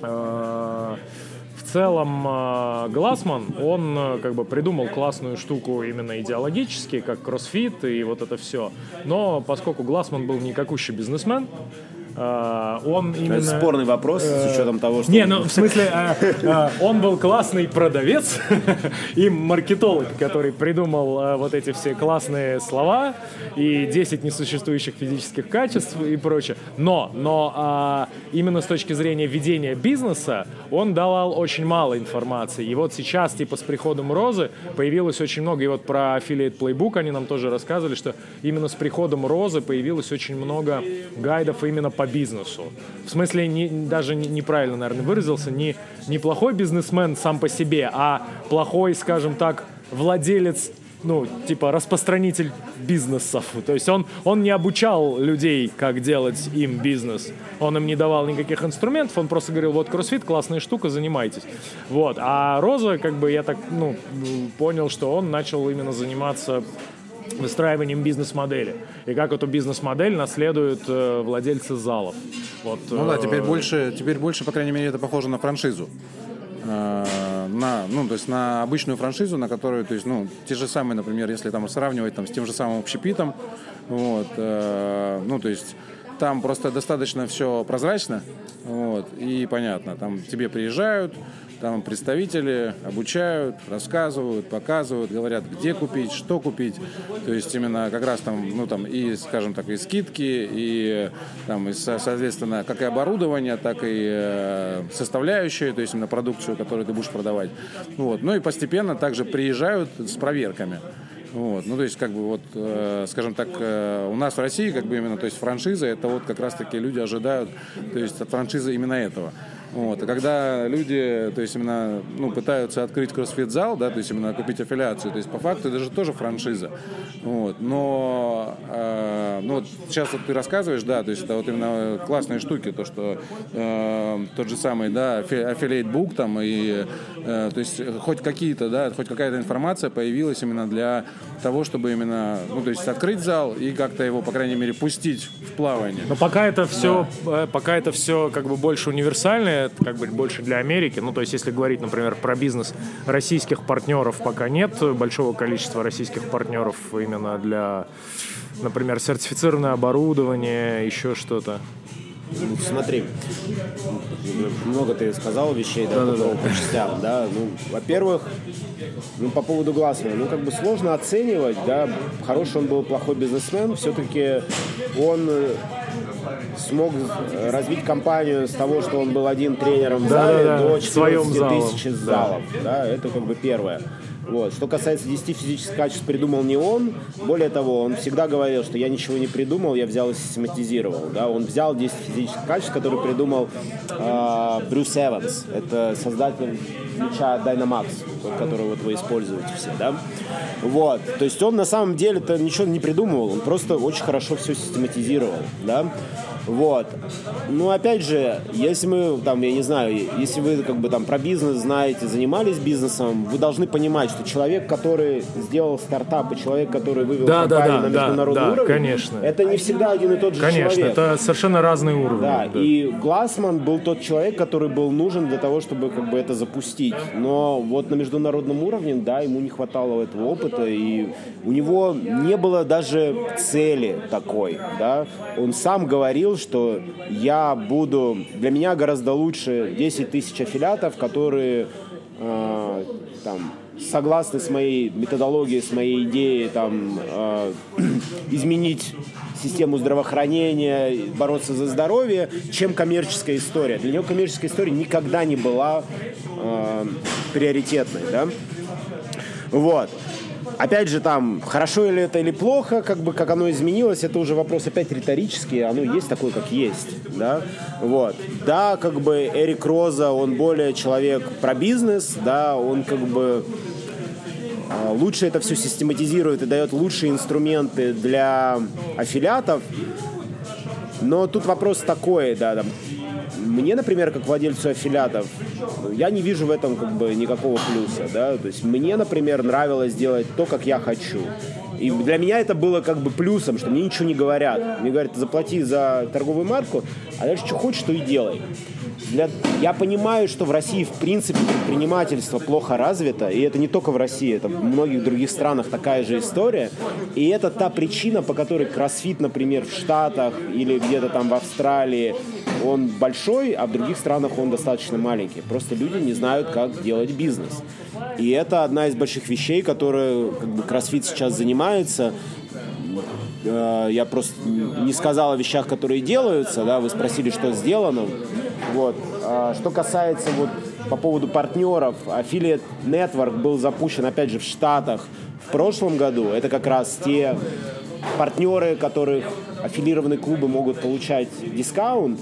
в целом э, Глассман, он э, как бы придумал классную штуку именно идеологически, как кроссфит и вот это все. Но поскольку Глассман был никакущий бизнесмен, э, он именно... Это спорный вопрос с учетом того, что... Не, ну в смысле, э, э, он был классный продавец и маркетолог, который придумал э, вот эти все классные слова и 10 несуществующих физических качеств и прочее. Но, но а, именно с точки зрения ведения бизнеса он давал очень мало информации. И вот сейчас, типа, с приходом Розы появилось очень много, и вот про Affiliate Playbook они нам тоже рассказывали, что именно с приходом Розы появилось очень много гайдов именно по бизнесу. В смысле, не, даже не- неправильно, наверное, выразился, не, не плохой бизнесмен сам по себе, а плохой, скажем так, владелец ну, типа, распространитель бизнесов. То есть он, он не обучал людей, как делать им бизнес. Он им не давал никаких инструментов, он просто говорил, вот кроссфит, классная штука, занимайтесь. Вот. А Роза, как бы, я так, ну, понял, что он начал именно заниматься выстраиванием бизнес-модели. И как эту бизнес-модель наследуют э, владельцы залов. Вот, Ну да, э, теперь больше, теперь больше, по крайней мере, это похоже на франшизу. Э, На, ну, то есть на обычную франшизу, на которую, то есть, ну, те же самые, например, если там сравнивать там, с тем же самым общепитом, вот, э, ну, то есть там просто достаточно все прозрачно, вот, и понятно, там тебе приезжают, там представители обучают, рассказывают, показывают, говорят, где купить, что купить. То есть именно как раз там, ну там и, скажем так, и скидки, и там, и, со- соответственно, как и оборудование, так и э, составляющие, то есть именно продукцию, которую ты будешь продавать. Вот. Ну и постепенно также приезжают с проверками. Вот, ну то есть как бы вот, э, скажем так, э, у нас в России как бы именно, то есть франшиза, это вот как раз таки люди ожидают, то есть от франшизы именно этого. Вот, а когда люди, то есть именно, ну, пытаются открыть кроссфит-зал, да, то есть именно купить аффилиацию, то есть по факту это же тоже франшиза. Вот, но, э, ну вот сейчас вот ты рассказываешь, да, то есть это вот именно классные штуки, то, что э, тот же самый, да, аффилейт бук там и, э, то есть хоть какие-то, да, хоть какая-то информация появилась именно для того, чтобы именно, ну, то есть открыть зал и как-то его, по крайней мере, пустить в плавание. Но пока это все, э, пока это все как бы больше универсальное, это как бы больше для Америки. Ну, то есть, если говорить, например, про бизнес российских партнеров, пока нет большого количества российских партнеров именно для, например, сертифицированное оборудование, еще что-то. Ну, смотри, много ты сказал вещей, да, по, по частям, да. Ну, во-первых, ну, по поводу Глассмана, ну, как бы сложно оценивать, да, хороший он был, плохой бизнесмен, все-таки он э, смог развить компанию с того, что он был один тренером в зале, Да-да-да, до в своем 14 зале. тысяч залов, да, это как бы первое. Вот. Что касается 10 физических качеств, придумал не он. Более того, он всегда говорил, что я ничего не придумал, я взял и систематизировал. Да? Он взял 10 физических качеств, которые придумал э, Брюс Эванс. Это создатель ключа Dynamax, тот, который вот вы используете все. Да? Вот. То есть он на самом деле-то ничего не придумывал, он просто очень хорошо все систематизировал. Да? Вот. Ну, опять же, если мы, там, я не знаю, если вы как бы там про бизнес знаете, занимались бизнесом, вы должны понимать, что человек, который сделал стартап, и человек, который вывел Да, да, компанию да, на международный да, уровень, конечно. это не всегда один и тот же Конечно, человек. это совершенно разные уровни. Да, да. и Глассман был тот человек, который был нужен для того, чтобы как бы это запустить. Но вот на международном уровне, да, ему не хватало этого опыта, и у него не было даже цели такой, да. Он сам говорил, что я буду, для меня гораздо лучше 10 тысяч аффилиатов, которые э, там согласны с моей методологией, с моей идеей там э, изменить систему здравоохранения, бороться за здоровье, чем коммерческая история. Для него коммерческая история никогда не была э, приоритетной, да. Вот. Опять же, там, хорошо ли это или плохо, как бы, как оно изменилось, это уже вопрос опять риторический, оно есть такое, как есть, да, вот. Да, как бы Эрик Роза, он более человек про бизнес, да, он как бы а, лучше это все систематизирует и дает лучшие инструменты для аффилиатов. Но тут вопрос такой, да, там, мне, например, как владельцу аффилиатов, я не вижу в этом как бы никакого плюса, да, то есть мне, например, нравилось делать то, как я хочу. И для меня это было как бы плюсом, что мне ничего не говорят. Мне говорят, заплати за торговую марку, а дальше что хочешь, то и делай. Для... я понимаю, что в России в принципе предпринимательство плохо развито, и это не только в России, это в многих других странах такая же история. И это та причина, по которой кроссфит, например, в Штатах или где-то там в Австралии, он большой, а в других странах он достаточно маленький. Просто люди не знают, как делать бизнес. И это одна из больших вещей, которые как бы, кроссфит сейчас занимается. Э, я просто не сказал о вещах, которые делаются, да, вы спросили, что сделано. Вот. А что касается вот по поводу партнеров, Affiliate Network был запущен, опять же, в Штатах в прошлом году. Это как раз те партнеры, которых аффилированные клубы могут получать дискаунт,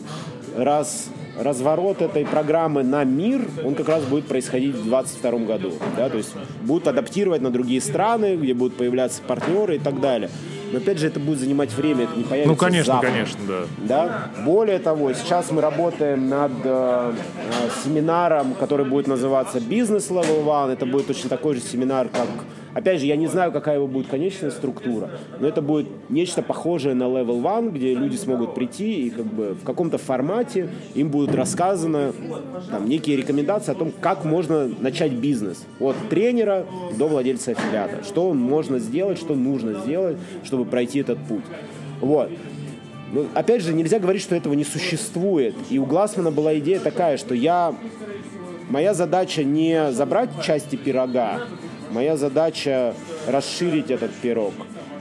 раз разворот этой программы на мир, он как раз будет происходить в 2022 году. Да? То есть будут адаптировать на другие страны, где будут появляться партнеры и так далее. Но опять же, это будет занимать время, это не появится Ну, конечно, завтра, конечно, да. да. Более того, сейчас мы работаем над э, э, семинаром, который будет называться Business Level One. Это будет точно такой же семинар, как Опять же, я не знаю, какая его будет конечная структура, но это будет нечто похожее на Level One, где люди смогут прийти и как бы в каком-то формате им будут рассказаны там, некие рекомендации о том, как можно начать бизнес. От тренера до владельца аффилиата. Что можно сделать, что нужно сделать, чтобы пройти этот путь. Вот. Но, опять же, нельзя говорить, что этого не существует. И у Глассмана была идея такая, что я... Моя задача не забрать части пирога, Моя задача расширить этот пирог.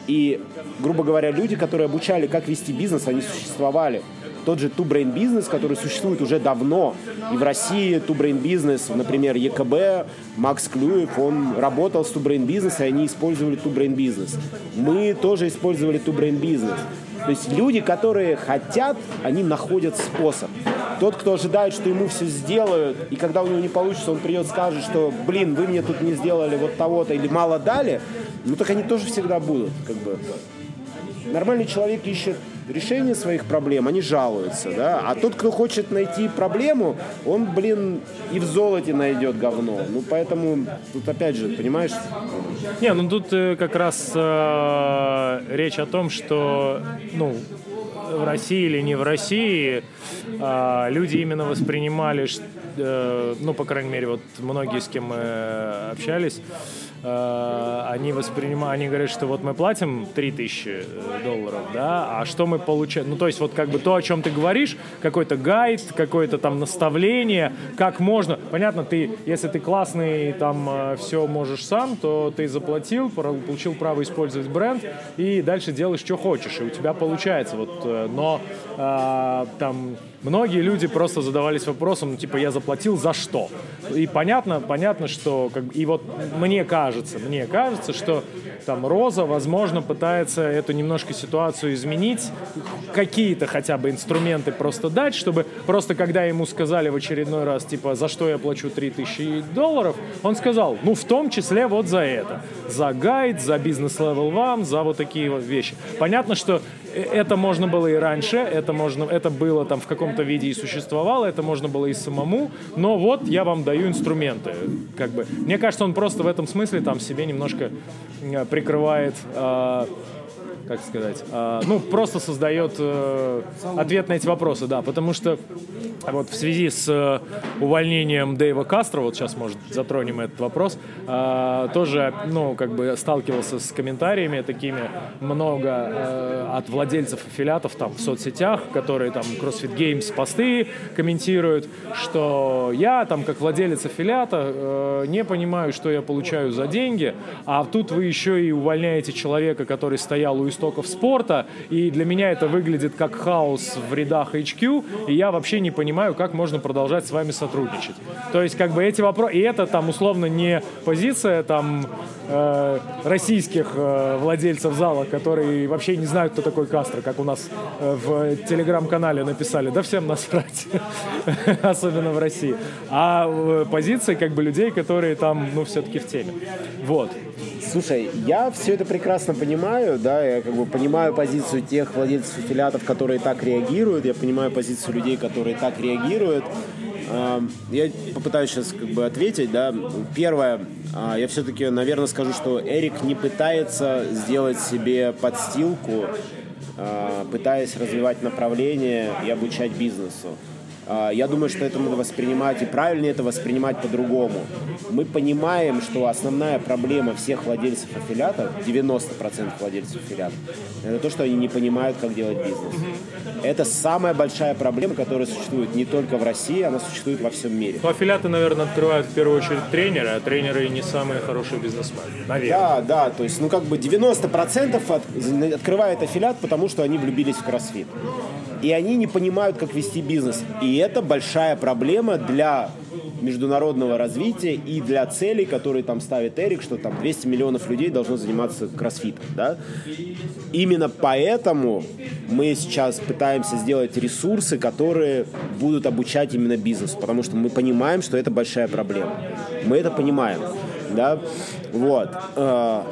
И, грубо говоря, люди, которые обучали, как вести бизнес, они существовали. Тот же Brain Business, который существует уже давно. И в России Brain Business, например, ЕКБ, Макс Клюев, он работал с Brain Business, и они использовали Brain Business. Мы тоже использовали Brain Business. То есть люди, которые хотят, они находят способ. Тот, кто ожидает, что ему все сделают, и когда у него не получится, он придет, скажет, что, блин, вы мне тут не сделали вот того-то или мало дали, ну так они тоже всегда будут, как бы. Нормальный человек ищет решение своих проблем, они жалуются, да. А тот, кто хочет найти проблему, он, блин, и в золоте найдет говно. Ну, поэтому тут опять же, понимаешь? Не, ну тут э, как раз э, речь о том, что, ну, в России или не в России, э, люди именно воспринимали, э, ну, по крайней мере, вот многие, с кем мы общались, Э, они воспринимают, они говорят, что вот мы платим 3000 э, долларов, да, а что мы получаем? Ну, то есть вот как бы то, о чем ты говоришь, какой-то гайд, какое-то там наставление, как можно. Понятно, ты, если ты классный, там э, все можешь сам, то ты заплатил, получил право использовать бренд и дальше делаешь, что хочешь, и у тебя получается. Вот, но там многие люди просто задавались вопросом, типа, я заплатил за что? И понятно, понятно, что, как, и вот мне кажется, мне кажется, что там Роза, возможно, пытается эту немножко ситуацию изменить, какие-то хотя бы инструменты просто дать, чтобы просто когда ему сказали в очередной раз, типа, за что я плачу 3000 долларов, он сказал, ну, в том числе вот за это. За гайд, за business development, за вот такие вот вещи. Понятно, что это можно было и раньше, это, можно, это было там в каком-то виде и существовало, это можно было и самому, но вот я вам даю инструменты. Как бы. Мне кажется, он просто в этом смысле там себе немножко э, прикрывает э, как сказать, э, ну, просто создает э, ответ на эти вопросы, да, потому что вот в связи с э, увольнением Дэйва Кастро, вот сейчас, может, затронем этот вопрос, э, тоже, ну, как бы сталкивался с комментариями такими много э, от владельцев аффилиатов там в соцсетях, которые там CrossFit Games посты комментируют, что я там как владелец аффилиата э, не понимаю, что я получаю за деньги, а тут вы еще и увольняете человека, который стоял у истоков спорта, и для меня это выглядит как хаос в рядах HQ, и я вообще не понимаю, как можно продолжать с вами сотрудничать. То есть, как бы эти вопросы, и это там условно не позиция там э, российских э, владельцев зала, которые вообще не знают, кто такой Кастро, как у нас э, в телеграм-канале написали, да всем насрать, особенно в России. А э, позиции как бы людей, которые там, ну, все-таки в теме. Вот. Слушай, я все это прекрасно понимаю, да, я как бы понимаю позицию тех владельцев аффилиатов, которые так реагируют, я понимаю позицию людей, которые так реагируют. Я попытаюсь сейчас как бы ответить, да. Первое, а, я все-таки, наверное, скажу, что Эрик не пытается сделать себе подстилку, а, пытаясь развивать направление и обучать бизнесу. А, я думаю, что это надо воспринимать, и правильно это воспринимать по-другому. Мы понимаем, что основная проблема всех владельцев аффилиатов, 90% владельцев аффилиатов, это то, что они не понимают, как делать бизнес. Это самая большая проблема, которая существует не только в России, она существует во всем мире. Ну, аффилиаты, наверное, открывают в первую очередь тренеры, а тренеры не самые хорошие бизнесмены. Наверное. Да, да, то есть, ну, как бы 90% от, открывает аффилиат, потому что они влюбились в кроссфит и они не понимают, как вести бизнес. И это большая проблема для международного развития и для целей, которые там ставит Эрик, что там 200 миллионов людей должно заниматься кроссфитом. Да? Именно поэтому мы сейчас пытаемся сделать ресурсы, которые будут обучать именно бизнесу, потому что мы понимаем, что это большая проблема. Мы это понимаем. Да? Вот. Э,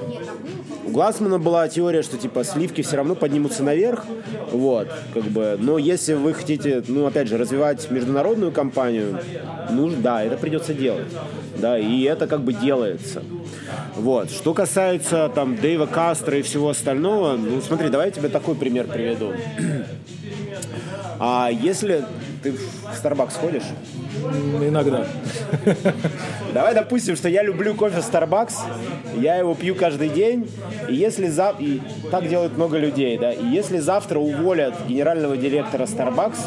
у Глассмана была теория, что типа сливки все равно поднимутся наверх, вот, как бы. Но если вы хотите, ну опять же, развивать международную компанию, ну да, это придется делать, да, и это как бы делается. Вот. Что касается там Дэйва Кастро и всего остального, ну смотри, давай я тебе такой пример приведу. А если ты в Starbucks ходишь? Иногда. Давай допустим, что я люблю кофе Starbucks, я его пью каждый день, и если за... и так делают много людей, да, и если завтра уволят генерального директора Starbucks,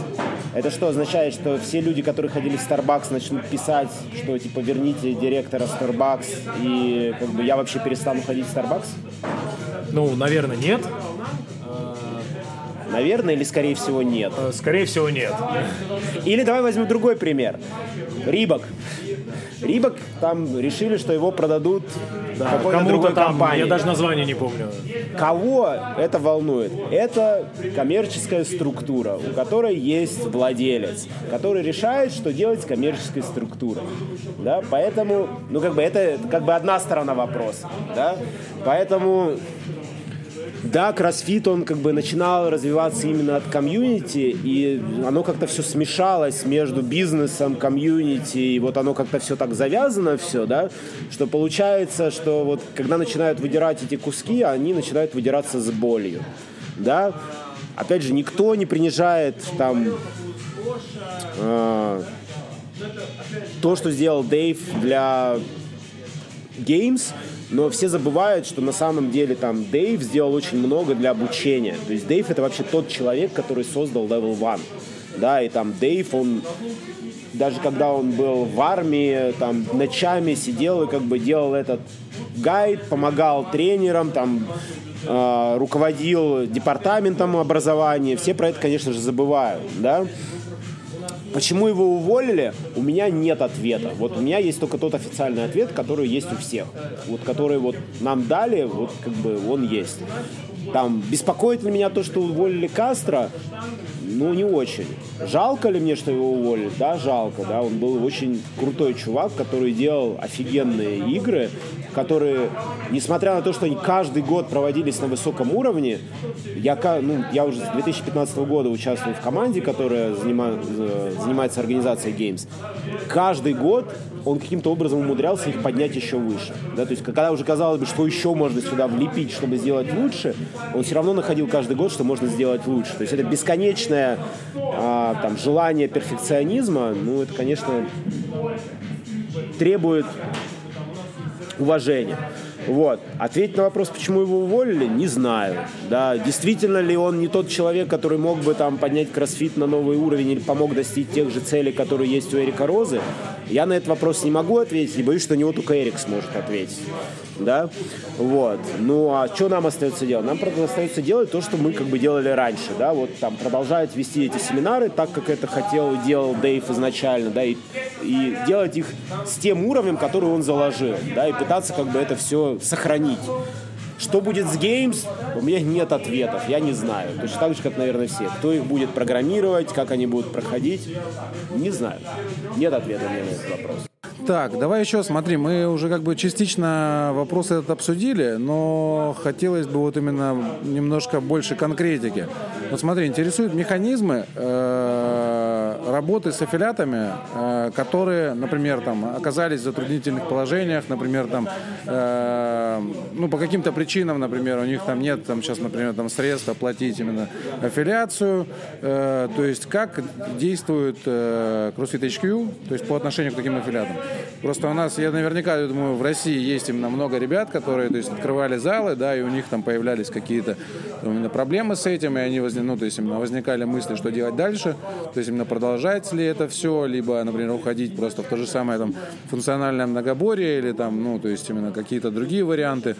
это что означает, что все люди, которые ходили в Starbucks, начнут писать, что типа верните директора Starbucks, и как бы я вообще перестану ходить в Starbucks? Ну, наверное, нет. Наверное, или скорее всего нет? Э, скорее всего нет. Или давай возьмем другой пример. Рибок. Рибок там решили, что его продадут да, какой-то другой там, компании. Я даже название не помню. Кого это волнует? Это коммерческая структура, у которой есть владелец, который решает, что делать с коммерческой структурой. Да? Поэтому, ну как бы это как бы одна сторона вопроса. Да? Поэтому да, кроссфит, он как бы начинал развиваться именно от комьюнити, и оно как-то все смешалось между бизнесом, комьюнити, и вот оно как-то все так завязано все, да, что получается, что вот когда начинают выдирать эти куски, они начинают выдираться с болью, да. Опять же, никто не принижает там э, то, что сделал Дэйв для Games, но все забывают, что на самом деле там Дэйв сделал очень много для обучения. То есть Дэйв это вообще тот человек, который создал Level One. Да, и там Дэйв, он даже когда он был в армии, там ночами сидел и как бы делал этот гайд, помогал тренерам, там э, руководил департаментом образования. Все про это, конечно же, забывают, да. Почему его уволили? У меня нет ответа. Вот у меня есть только тот официальный ответ, который есть у всех. Вот который вот нам дали, вот как бы он есть. Там, беспокоит ли меня то, что уволили Кастро? Ну, не очень. Жалко ли мне, что его уволили? Да, жалко, да. Он был очень крутой чувак, который делал офигенные игры, которые, несмотря на то, что они каждый год проводились на высоком уровне, я, ну, я уже с 2015 года участвую в команде, которая занима, э, занимается организацией Games. Каждый год он каким-то образом умудрялся их поднять еще выше. Да? То есть, когда уже казалось бы, что еще можно сюда влепить, чтобы сделать лучше, он все равно находил каждый год, что можно сделать лучше. То есть это бесконечное а, там, желание перфекционизма, ну, это, конечно, требует уважения. Вот. Ответить на вопрос, почему его уволили, не знаю. Да, действительно ли он не тот человек, который мог бы там поднять кроссфит на новый уровень или помог достичь тех же целей, которые есть у Эрика Розы, я на этот вопрос не могу ответить и боюсь, что на него только Эрик сможет ответить. Да? Вот. Ну, а что нам остается делать? Нам остается делать то, что мы как бы делали раньше. Да? Вот там продолжать вести эти семинары так, как это хотел и делал Дэйв изначально. Да? И, и делать их с тем уровнем, который он заложил. Да? И пытаться как бы это все сохранить. Что будет с Games, у меня нет ответов, я не знаю. Точно так же, как, наверное, все. Кто их будет программировать, как они будут проходить, не знаю. Нет ответа мне на этот вопрос. Так, давай еще смотри, мы уже как бы частично вопрос этот обсудили, но хотелось бы вот именно немножко больше конкретики. Вот смотри, интересуют механизмы э, работы с аффилиатами, э, которые, например, там оказались в затруднительных положениях, например, там э, ну, по каким-то причинам, например, у них там нет, там сейчас, например, там средств оплатить именно аффилиацию, э, то есть как действует э, CrossFit HQ, то есть по отношению к таким аффилиатам. Просто у нас, я наверняка, я думаю, в России есть именно много ребят, которые, то есть, открывали залы, да, и у них там появлялись какие-то именно проблемы с этим, и они, возник, ну, то есть, именно возникали мысли, что делать дальше, то есть, именно продолжать ли это все, либо, например, уходить просто в то же самое там функциональное многоборье или там, ну, то есть, именно какие-то другие варианты.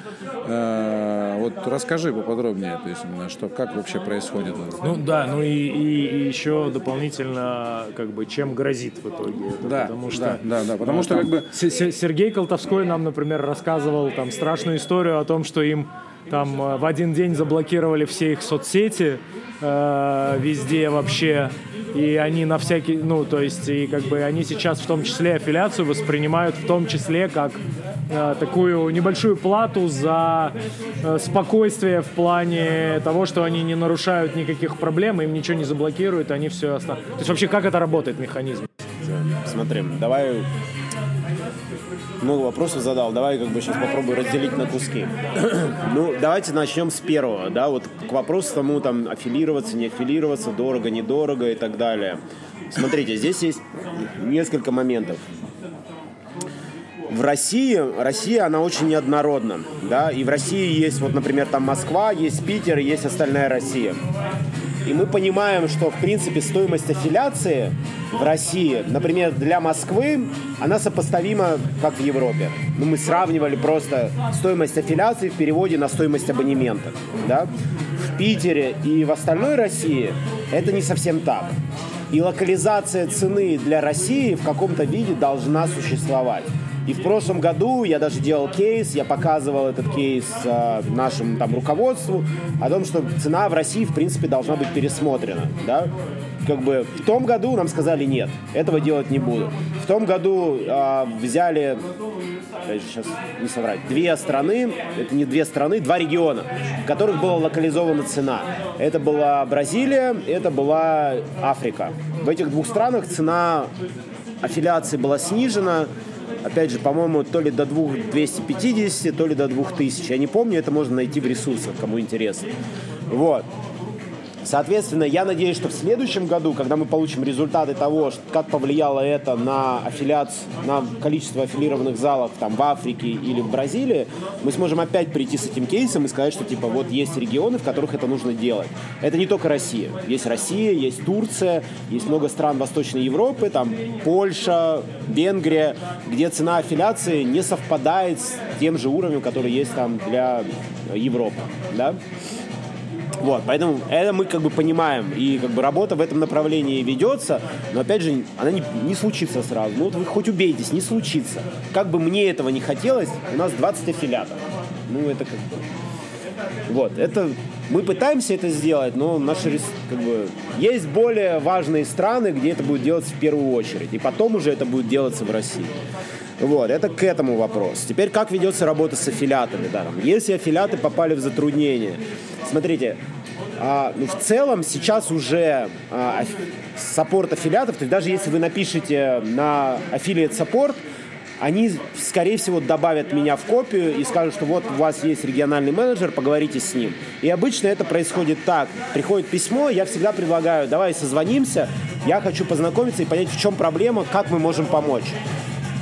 Э, вот расскажи поподробнее, то есть, именно, что, как вообще происходит. Ну, да, ну и, и, и еще дополнительно, как бы, чем грозит в итоге это, Да, потому что... да, да, да, потому что, как бы, Сергей Колтовской нам, например, рассказывал там страшную историю о том, что им там э, в один день заблокировали все их соцсети э, везде вообще. И они на всякий, ну, то есть, и как бы они сейчас в том числе аффилиацию воспринимают в том числе как э, такую небольшую плату за э, спокойствие в плане того, что они не нарушают никаких проблем, им ничего не заблокируют, они все оставят. То есть вообще как это работает механизм? Смотри, давай много вопросов задал. Давай как бы сейчас попробую разделить на куски. ну, давайте начнем с первого, да, вот к вопросу тому, там, аффилироваться, не аффилироваться, дорого, недорого и так далее. Смотрите, здесь есть несколько моментов. В России, Россия, она очень неоднородна, да, и в России есть, вот, например, там Москва, есть Питер, есть остальная Россия. И мы понимаем, что, в принципе, стоимость аффилиации в России, например, для Москвы, она сопоставима, как в Европе. Ну, мы сравнивали просто стоимость аффилиации в переводе на стоимость абонемента. Да? В Питере и в остальной России это не совсем так. И локализация цены для России в каком-то виде должна существовать. И в прошлом году я даже делал кейс, я показывал этот кейс э, нашему там руководству о том, что цена в России в принципе должна быть пересмотрена, да. Как бы в том году нам сказали нет, этого делать не буду. В том году э, взяли, сейчас не соврать, две страны, это не две страны, два региона, в которых была локализована цена. Это была Бразилия, это была Африка. В этих двух странах цена аффилиации была снижена, опять же, по-моему, то ли до 2 250, то ли до 2000. Я не помню, это можно найти в ресурсах, кому интересно. Вот. Соответственно, я надеюсь, что в следующем году, когда мы получим результаты того, как повлияло это на аффилиацию, на количество аффилированных залов там в Африке или в Бразилии, мы сможем опять прийти с этим кейсом и сказать, что типа вот есть регионы, в которых это нужно делать. Это не только Россия. Есть Россия, есть Турция, есть много стран Восточной Европы, там Польша, Венгрия, где цена аффилиации не совпадает с тем же уровнем, который есть там для Европы. Да? Вот, поэтому это мы как бы понимаем, и как бы работа в этом направлении ведется, но опять же, она не, не случится сразу. Ну вот вы хоть убейтесь, не случится. Как бы мне этого не хотелось, у нас 20 аффилиатов. Ну это как бы... Вот, это... Мы пытаемся это сделать, но наши как бы, есть более важные страны, где это будет делаться в первую очередь, и потом уже это будет делаться в России. Вот, это к этому вопрос. Теперь, как ведется работа с аффилиатами? Да, если аффилиаты попали в затруднение, смотрите, а, ну, в целом сейчас уже а, саппорт аффилиатов, то есть даже если вы напишете на affiliate support, они, скорее всего, добавят меня в копию и скажут, что вот у вас есть региональный менеджер, поговорите с ним. И обычно это происходит так. Приходит письмо, я всегда предлагаю, давай созвонимся, я хочу познакомиться и понять, в чем проблема, как мы можем помочь.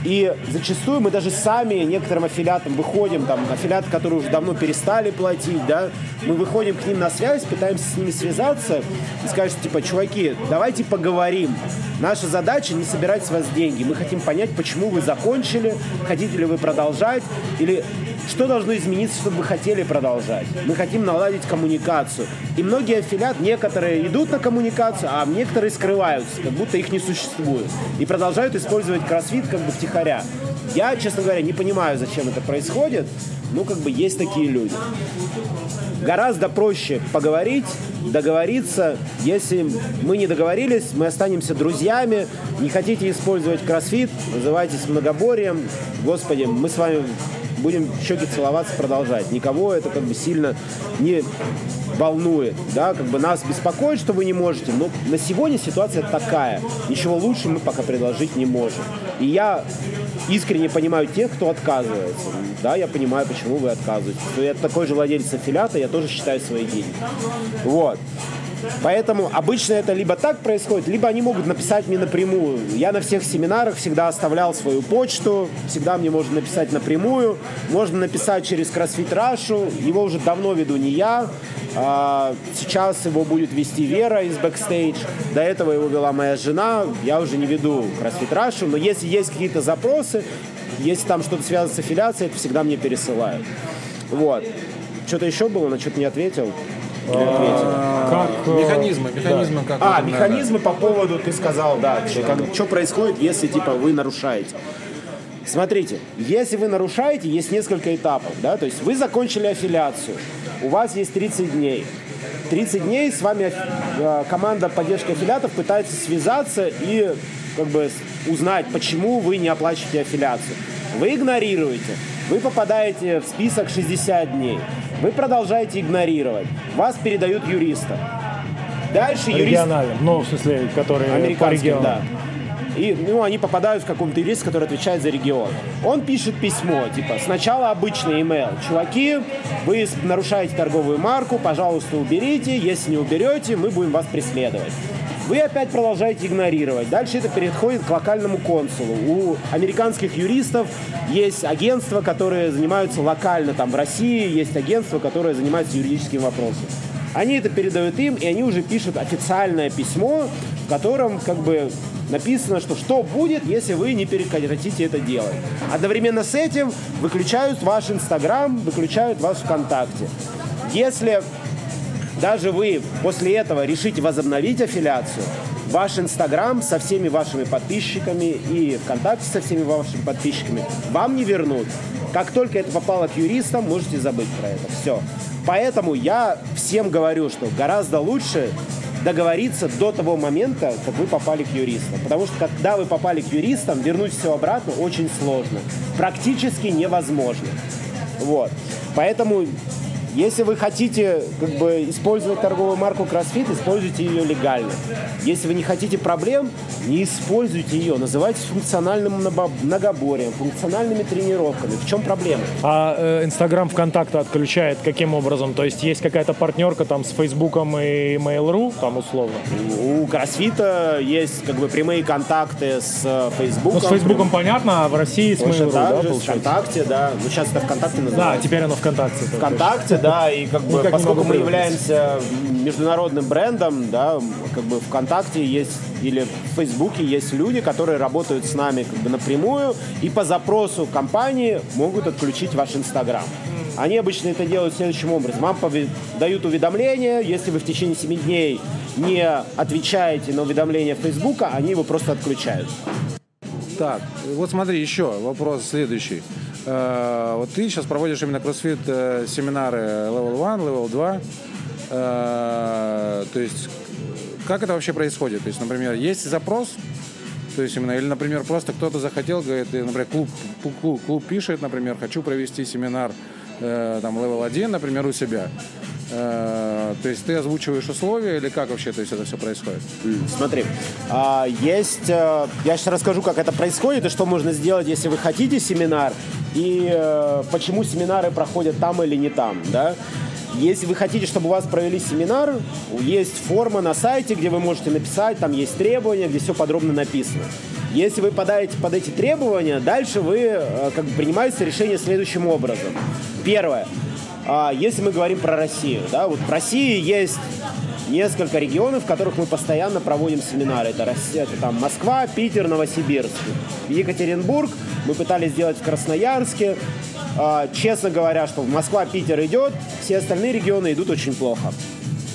И зачастую мы даже сами некоторым аффилиатам выходим, там, аффилиаты, которые уже давно перестали платить, да, мы выходим к ним на связь, пытаемся с ними связаться и сказать, что, типа, чуваки, давайте поговорим. Наша задача не собирать с вас деньги. Мы хотим понять, почему вы закончили, хотите ли вы продолжать, или что должно измениться, чтобы вы хотели продолжать. Мы хотим наладить коммуникацию. И многие аффилиаты, некоторые идут на коммуникацию, а некоторые скрываются, как будто их не существует. И продолжают использовать кроссфит как бы втихаря. Я, честно говоря, не понимаю, зачем это происходит. Ну, как бы есть такие люди. Гораздо проще поговорить, договориться. Если мы не договорились, мы останемся друзьями. Не хотите использовать кроссфит, называйтесь многоборием. Господи, мы с вами будем щеки целоваться, продолжать. Никого это как бы сильно не волнует, да, как бы нас беспокоит, что вы не можете, но на сегодня ситуация такая. Ничего лучше мы пока предложить не можем. И я искренне понимаю тех, кто отказывается. Да, я понимаю, почему вы отказываетесь. Я такой же владелец аффилиата, я тоже считаю свои деньги. Вот. Поэтому обычно это либо так происходит, либо они могут написать мне напрямую. Я на всех семинарах всегда оставлял свою почту, всегда мне можно написать напрямую, можно написать через CrossFit Russia, его уже давно веду не я, а, сейчас его будет вести Вера из Backstage, до этого его вела моя жена, я уже не веду CrossFit Russia, но если есть какие-то запросы, если там что-то связано с аффилиацией, это всегда мне пересылают. Вот. Что-то еще было, на что-то не ответил. Как, э, механизмы, механизмы как. А, механизмы по поводу, ты сказал, да, что происходит, если типа вы нарушаете. Смотрите, если вы нарушаете, есть несколько этапов, да, то есть вы закончили аффилиацию, у вас есть 30 дней. 30 дней с вами э, команда поддержки аффилиатов пытается связаться и как бы узнать, почему вы не оплачиваете аффилиацию. Вы игнорируете, вы попадаете в список 60 дней. Вы продолжаете игнорировать. Вас передают юриста. Дальше юрист... Региональным, ну, в смысле, которые региону. да. И ну, они попадают в каком-то юрист, который отвечает за регион. Он пишет письмо, типа, сначала обычный email. Чуваки, вы нарушаете торговую марку, пожалуйста, уберите. Если не уберете, мы будем вас преследовать. Вы опять продолжаете игнорировать. Дальше это переходит к локальному консулу. У американских юристов есть агентства, которые занимаются локально там в России, есть агентства, которые занимаются юридическим вопросом. Они это передают им, и они уже пишут официальное письмо, в котором как бы написано, что что будет, если вы не прекратите это делать. Одновременно с этим выключают ваш Инстаграм, выключают ваш ВКонтакте. Если даже вы после этого решите возобновить аффилиацию, ваш Инстаграм со всеми вашими подписчиками и ВКонтакте со всеми вашими подписчиками вам не вернут. Как только это попало к юристам, можете забыть про это. Все. Поэтому я всем говорю, что гораздо лучше договориться до того момента, как вы попали к юристам. Потому что когда вы попали к юристам, вернуть все обратно очень сложно. Практически невозможно. Вот. Поэтому если вы хотите как бы, использовать торговую марку CrossFit, используйте ее легально. Если вы не хотите проблем, не используйте ее. Называйте функциональным многоборием, функциональными тренировками. В чем проблема? А э, Инстаграм э, ВКонтакте отключает каким образом? То есть есть какая-то партнерка там с Фейсбуком и Mail.ru, там условно? У CrossFit есть как бы прямые контакты с Фейсбуком. Ну, с Фейсбуком понятно, а в России с Mail.ru, да, же, ВКонтакте, да. Ну, сейчас это ВКонтакте называется. Да, теперь оно ВКонтакте. ВКонтакте, да, и как бы, поскольку мы являемся международным брендом, да, как бы ВКонтакте есть или в Фейсбуке есть люди, которые работают с нами как бы напрямую и по запросу компании могут отключить ваш Инстаграм. Они обычно это делают следующим образом. Вам дают уведомление, если вы в течение 7 дней не отвечаете на уведомления Фейсбука, они его просто отключают. Так, вот смотри, еще вопрос следующий. Э, вот ты сейчас проводишь именно кроссфит э, семинары Level 1, Level 2. Э, то есть как это вообще происходит? То есть, например, есть запрос, то есть именно, или, например, просто кто-то захотел, говорит, например, клуб, клуб, клуб пишет, например, хочу провести семинар там level 1, например, у себя. Э, то есть ты озвучиваешь условия или как вообще то есть это все происходит? Смотри, а, есть, э, я сейчас расскажу, как это происходит и что можно сделать, если вы хотите семинар и э, почему семинары проходят там или не там, да. Если вы хотите, чтобы у вас провели семинар, есть форма на сайте, где вы можете написать, там есть требования, где все подробно написано. Если вы подаете под эти требования, дальше вы как бы принимаете решение следующим образом. Первое. А, если мы говорим про Россию, да, вот в России есть несколько регионов, в которых мы постоянно проводим семинары. Это, Россия, это там Москва, Питер, Новосибирск. Екатеринбург мы пытались сделать в Красноярске. А, честно говоря, что в Москва, Питер идет, все остальные регионы идут очень плохо.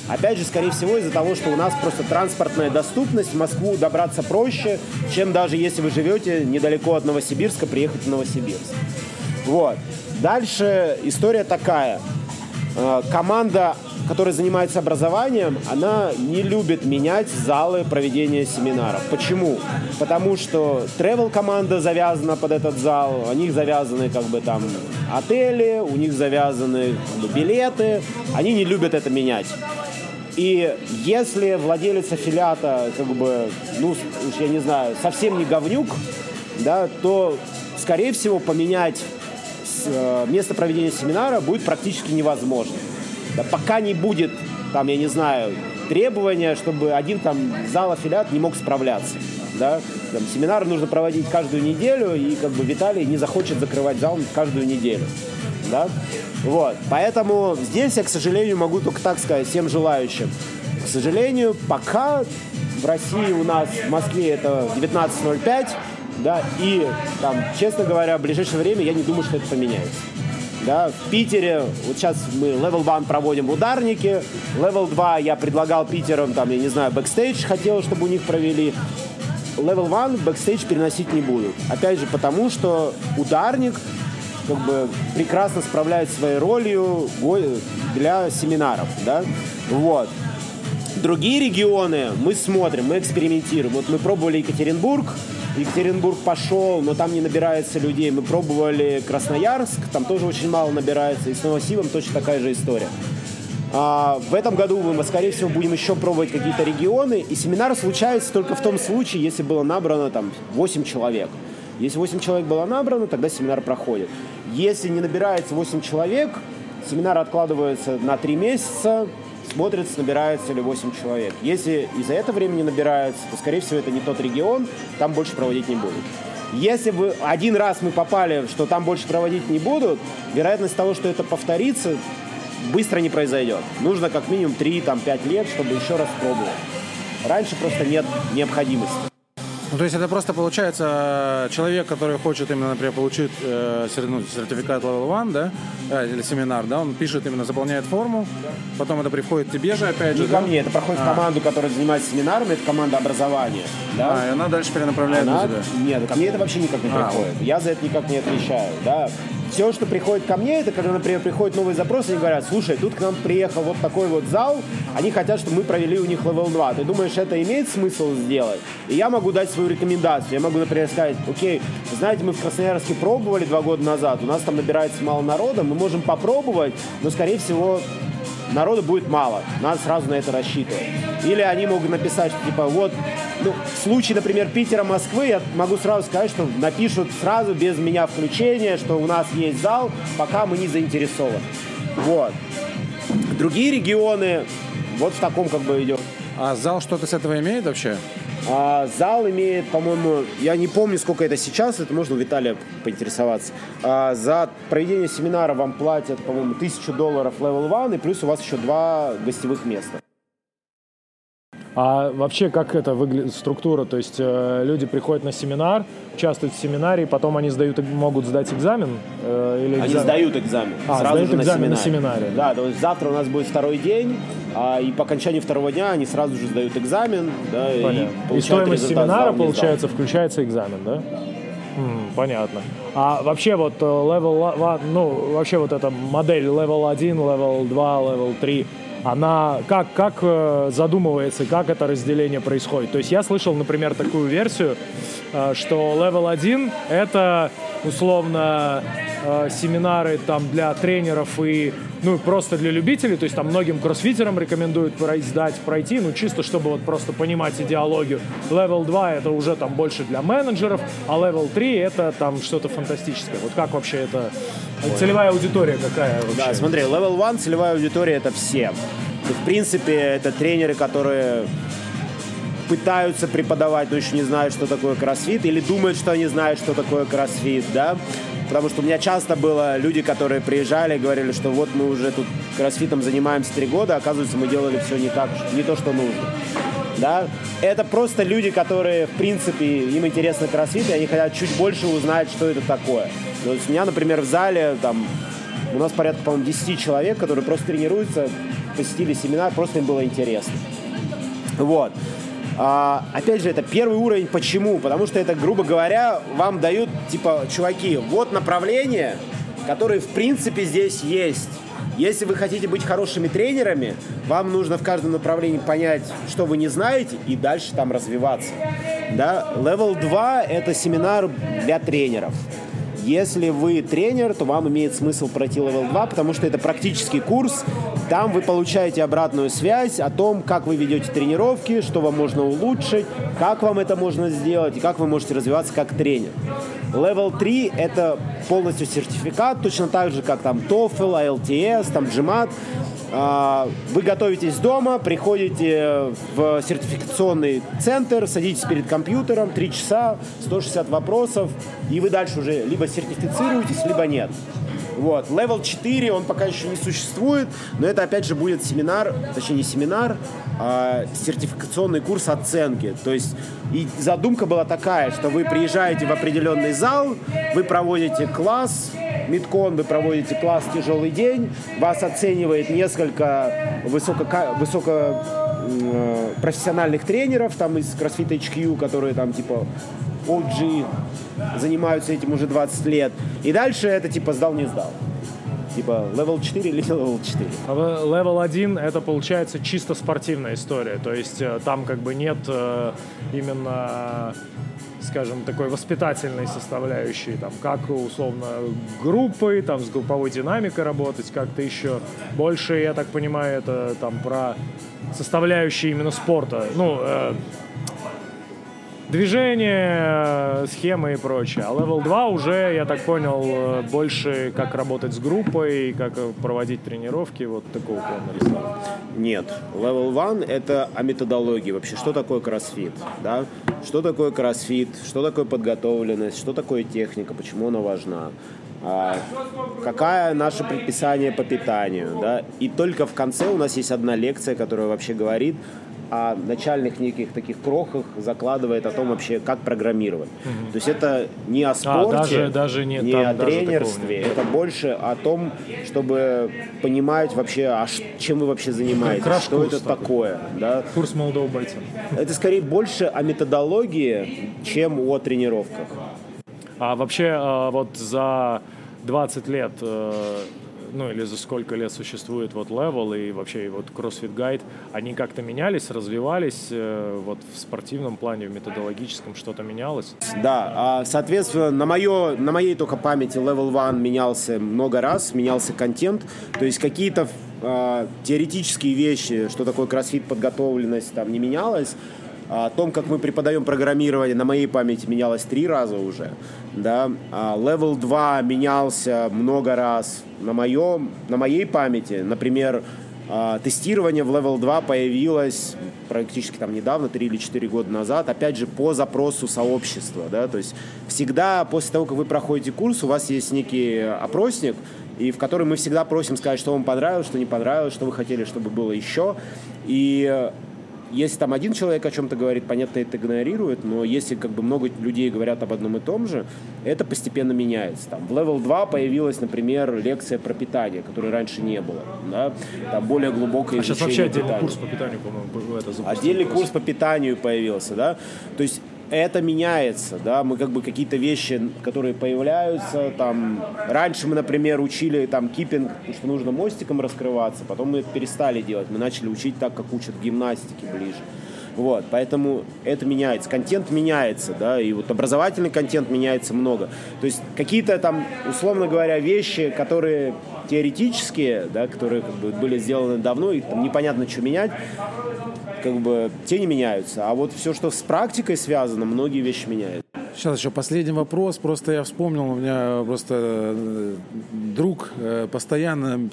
Опять же, скорее всего, из-за того, что у нас просто транспортная доступность, в Москву добраться проще, чем даже если вы живете недалеко от Новосибирска, приехать в Новосибирск. Вот. Дальше история такая. А, команда которая занимается образованием, она не любит менять залы проведения семинаров. Почему? Потому что travel команда завязана под этот зал, у них завязаны как бы там отели, у них завязаны как бы, билеты, они не любят это менять. И если владелец аффилиата, как бы, ну, уж я не знаю, совсем не говнюк, да, то скорее всего, поменять э, место проведения семинара будет практически невозможно. Да, пока не будет, там, я не знаю, требования, чтобы один там зал аффилиат не мог справляться. Да? Там, семинары нужно проводить каждую неделю, и как бы Виталий не захочет закрывать зал каждую неделю. Да? Вот. Поэтому здесь я, к сожалению, могу только так сказать всем желающим. К сожалению, пока в России у нас, в Москве это 19.05, да, и там, честно говоря, в ближайшее время я не думаю, что это поменяется. Да, в Питере, вот сейчас мы Level 1 проводим в ударнике, Level 2 я предлагал Питерам, там, я не знаю, бэкстейдж хотел, чтобы у них провели. Level 1 бэкстейдж переносить не будут. Опять же, потому что ударник как бы прекрасно справляется своей ролью для семинаров, да, вот. Другие регионы мы смотрим, мы экспериментируем. Вот мы пробовали Екатеринбург, Екатеринбург пошел, но там не набирается людей. Мы пробовали Красноярск, там тоже очень мало набирается. И с Новосибом точно такая же история. А, в этом году мы, скорее всего, будем еще пробовать какие-то регионы. И семинар случается только в том случае, если было набрано там 8 человек. Если 8 человек было набрано, тогда семинар проходит. Если не набирается 8 человек, семинар откладывается на 3 месяца, смотрится, набирается ли 8 человек. Если и за это время не набирается, то, скорее всего, это не тот регион, там больше проводить не будут. Если бы один раз мы попали, что там больше проводить не будут, вероятность того, что это повторится, быстро не произойдет. Нужно как минимум 3-5 лет, чтобы еще раз пробовать. Раньше просто нет необходимости. Ну, то есть это просто получается человек, который хочет именно, например, получить э, ну, сертификат Level 1, да, э, или семинар, да, он пишет именно, заполняет форму, потом это приходит тебе же, опять же, Не да? ко мне, это проходит а. в команду, которая занимается семинарами, это команда образования. Да? А, и она дальше перенаправляет она... на тебя? Нет, ко мне это вообще никак не а, приходит. Я за это никак не отвечаю, да. Все, что приходит ко мне, это когда, например, приходит новый запрос, и они говорят, слушай, тут к нам приехал вот такой вот зал, они хотят, чтобы мы провели у них Level 2. Ты думаешь, это имеет смысл сделать? И я могу дать свою рекомендацию. Я могу, например, сказать, окей, знаете, мы в Красноярске пробовали два года назад, у нас там набирается мало народа, мы можем попробовать, но, скорее всего, народу будет мало. Надо сразу на это рассчитывать. Или они могут написать, что типа вот, ну, в случае, например, Питера, Москвы, я могу сразу сказать, что напишут сразу без меня включения, что у нас есть зал, пока мы не заинтересованы. Вот. Другие регионы вот в таком как бы идет. А зал что-то с этого имеет вообще? А, зал имеет, по-моему, я не помню, сколько это сейчас, это можно у Виталия поинтересоваться. А, за проведение семинара вам платят, по-моему, тысячу долларов level 1, и плюс у вас еще два гостевых места. А вообще как это выглядит структура? То есть э, люди приходят на семинар, участвуют в семинаре, потом они сдают, могут сдать экзамен? Э, или экзамен? Они сдают экзамен. А, сразу сдают же экзамен на семинаре. на семинаре. Да, то есть завтра у нас будет второй день, а, и по окончании второго дня они сразу же сдают экзамен. Да, Понятно. И, и стоимость семинара, получается, включается экзамен, да? понятно. А вообще вот э, level, ну, вообще вот эта модель level 1, level 2, level 3, она как, как э, задумывается, как это разделение происходит. То есть я слышал, например, такую версию, э, что level 1 это условно э, семинары там для тренеров и ну просто для любителей, то есть там многим кроссфитерам рекомендуют сдать, пройти, ну чисто чтобы вот просто понимать идеологию. Level 2 это уже там больше для менеджеров, а level 3 это там что-то фантастическое. Вот как вообще это целевая аудитория какая вообще? Да, смотри, level 1 целевая аудитория это все. И, в принципе, это тренеры, которые пытаются преподавать, но еще не знают, что такое кроссфит, или думают, что они знают, что такое кроссфит, да. Потому что у меня часто было люди, которые приезжали и говорили, что вот мы уже тут кроссфитом занимаемся три года, а оказывается, мы делали все не так, не то, что нужно. Да? Это просто люди, которые, в принципе, им интересно кроссфит, и они хотят чуть больше узнать, что это такое. То есть у меня, например, в зале там у нас порядка, по-моему, 10 человек, которые просто тренируются, посетили семинар, просто им было интересно. Вот. А, опять же, это первый уровень. Почему? Потому что это, грубо говоря, вам дают, типа, чуваки, вот направление, которое, в принципе, здесь есть. Если вы хотите быть хорошими тренерами, вам нужно в каждом направлении понять, что вы не знаете, и дальше там развиваться. Да? Level 2 — это семинар для тренеров. Если вы тренер, то вам имеет смысл пройти Level 2, потому что это практический курс. Там вы получаете обратную связь о том, как вы ведете тренировки, что вам можно улучшить, как вам это можно сделать и как вы можете развиваться как тренер. Level 3 это полностью сертификат, точно так же, как там TOEFL, IELTS, там GMAT. А, вы готовитесь дома, приходите в сертификационный центр, садитесь перед компьютером, 3 часа, 160 вопросов, и вы дальше уже либо сертифицируетесь, либо нет. Вот. Level 4, он пока еще не существует, но это опять же будет семинар, точнее не семинар, а сертификационный курс оценки. То есть и задумка была такая, что вы приезжаете в определенный зал, вы проводите класс, Мидкон, вы проводите класс «Тяжелый день», вас оценивает несколько высоко, высоко э, профессиональных тренеров там из CrossFit HQ, которые там типа OG занимаются этим уже 20 лет. И дальше это типа сдал, не сдал. Типа level 4 или level 4? Level 1 это получается чисто спортивная история. То есть э, там как бы нет э, именно скажем, такой воспитательной составляющей, там, как условно группы, там, с групповой динамикой работать, как-то еще. Больше, я так понимаю, это там про составляющие именно спорта. Ну, э, движение, схемы и прочее. А Level 2 уже, я так понял, э, больше как работать с группой, как проводить тренировки, вот такого плана рисовал. Нет. Level 1 — это о методологии. Вообще, что такое кроссфит, да? Что такое кроссфит, что такое подготовленность, что такое техника, почему она важна. А, какая наше предписание по питанию, да, и только в конце у нас есть одна лекция, которая вообще говорит о начальных неких таких крохах закладывает о том вообще, как программировать. Угу. То есть это не о спорте, а, даже, даже не, не о тренерстве, это больше о том, чтобы понимать вообще, а чем вы вообще занимаетесь, Краш что это такой. такое. Да? Курс молодого бойца. Это скорее больше о методологии, чем о тренировках. А вообще а, вот за 20 лет э, ну или за сколько лет существует вот Level и вообще и вот CrossFit Guide, они как-то менялись, развивались, э, вот в спортивном плане, в методологическом что-то менялось? Да, а, соответственно, на, мое, на моей только памяти Level One менялся много раз, менялся контент, то есть какие-то а, теоретические вещи, что такое кроссфит подготовленность, там не менялось, о том, как мы преподаем программирование, на моей памяти менялось три раза уже. Да? А level 2 менялся много раз на, моем, на моей памяти. Например, а, тестирование в Level 2 появилось практически там недавно, 3 или 4 года назад, опять же, по запросу сообщества. Да? То есть всегда после того, как вы проходите курс, у вас есть некий опросник, и в который мы всегда просим сказать, что вам понравилось, что не понравилось, что вы хотели, чтобы было еще. И если там один человек о чем-то говорит, понятно, это игнорирует, но если как бы много людей говорят об одном и том же, это постепенно меняется. Там, в Level 2 появилась, например, лекция про питание, которой раньше не было. Да? Там более глубокое а сейчас вообще отдельный питания. курс по питанию, по-моему, это Отдельный курс по питанию появился, да. То есть это меняется, да, мы как бы какие-то вещи, которые появляются, там, раньше мы, например, учили там киппинг, что нужно мостиком раскрываться, потом мы перестали делать, мы начали учить так, как учат в гимнастике ближе. Вот, поэтому это меняется, контент меняется, да, и вот образовательный контент меняется много. То есть какие-то там, условно говоря, вещи, которые теоретические, да, которые как бы были сделаны давно, и там непонятно, что менять, как бы те не меняются. А вот все, что с практикой связано, многие вещи меняют. Сейчас еще последний вопрос. Просто я вспомнил, у меня просто э, друг э, постоянно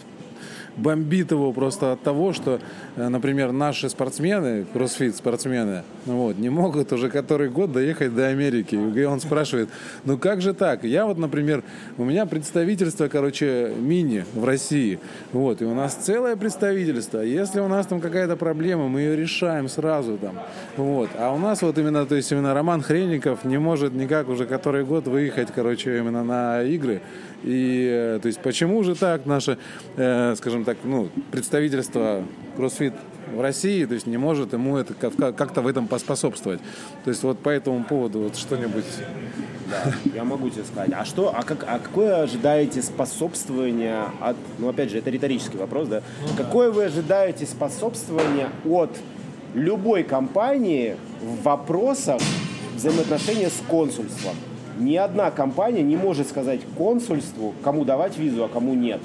бомбит его просто от того, что, э, например, наши спортсмены, кроссфит-спортсмены, вот, не могут уже который год доехать до Америки. И он спрашивает, ну как же так? Я вот, например, у меня представительство, короче, мини в России, вот, и у нас целое представительство. Если у нас там какая-то проблема, мы ее решаем сразу там, вот. А у нас вот именно, то есть именно Роман Хренников не может никак уже который год выехать, короче, именно на игры. И, э, то есть, почему же так наше, э, скажем так, ну, представительство CrossFit в России, то есть не может ему это как-то в этом поспособствовать. То есть вот по этому поводу вот что-нибудь. Да, я могу тебе сказать. А что, а, как, а какое ожидаете способствование от, ну опять же, это риторический вопрос, да? Ну, какое вы ожидаете способствование от любой компании в вопросах взаимоотношения с консульством? Ни одна компания не может сказать консульству, кому давать визу, а кому нет.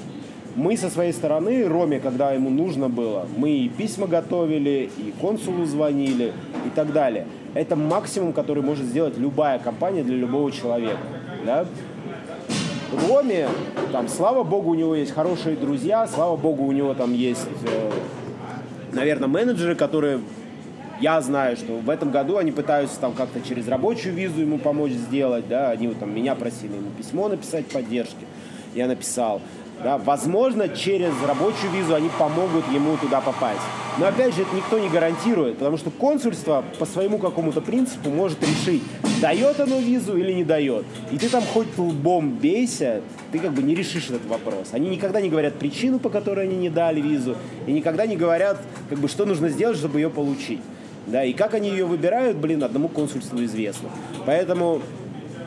Мы со своей стороны, Роме, когда ему нужно было, мы и письма готовили, и консулу звонили, и так далее. Это максимум, который может сделать любая компания для любого человека. Да? Роме, там, слава богу, у него есть хорошие друзья, слава богу, у него там есть, э, наверное, менеджеры, которые я знаю, что в этом году они пытаются там как-то через рабочую визу ему помочь сделать, да, они вот там меня просили ему письмо написать поддержки, я написал. Да, возможно, через рабочую визу они помогут ему туда попасть. Но опять же, это никто не гарантирует, потому что консульство по своему какому-то принципу может решить, дает оно визу или не дает. И ты там хоть лбом бейся, ты как бы не решишь этот вопрос. Они никогда не говорят причину, по которой они не дали визу, и никогда не говорят, как бы, что нужно сделать, чтобы ее получить. Да, и как они ее выбирают, блин, одному консульству известно. Поэтому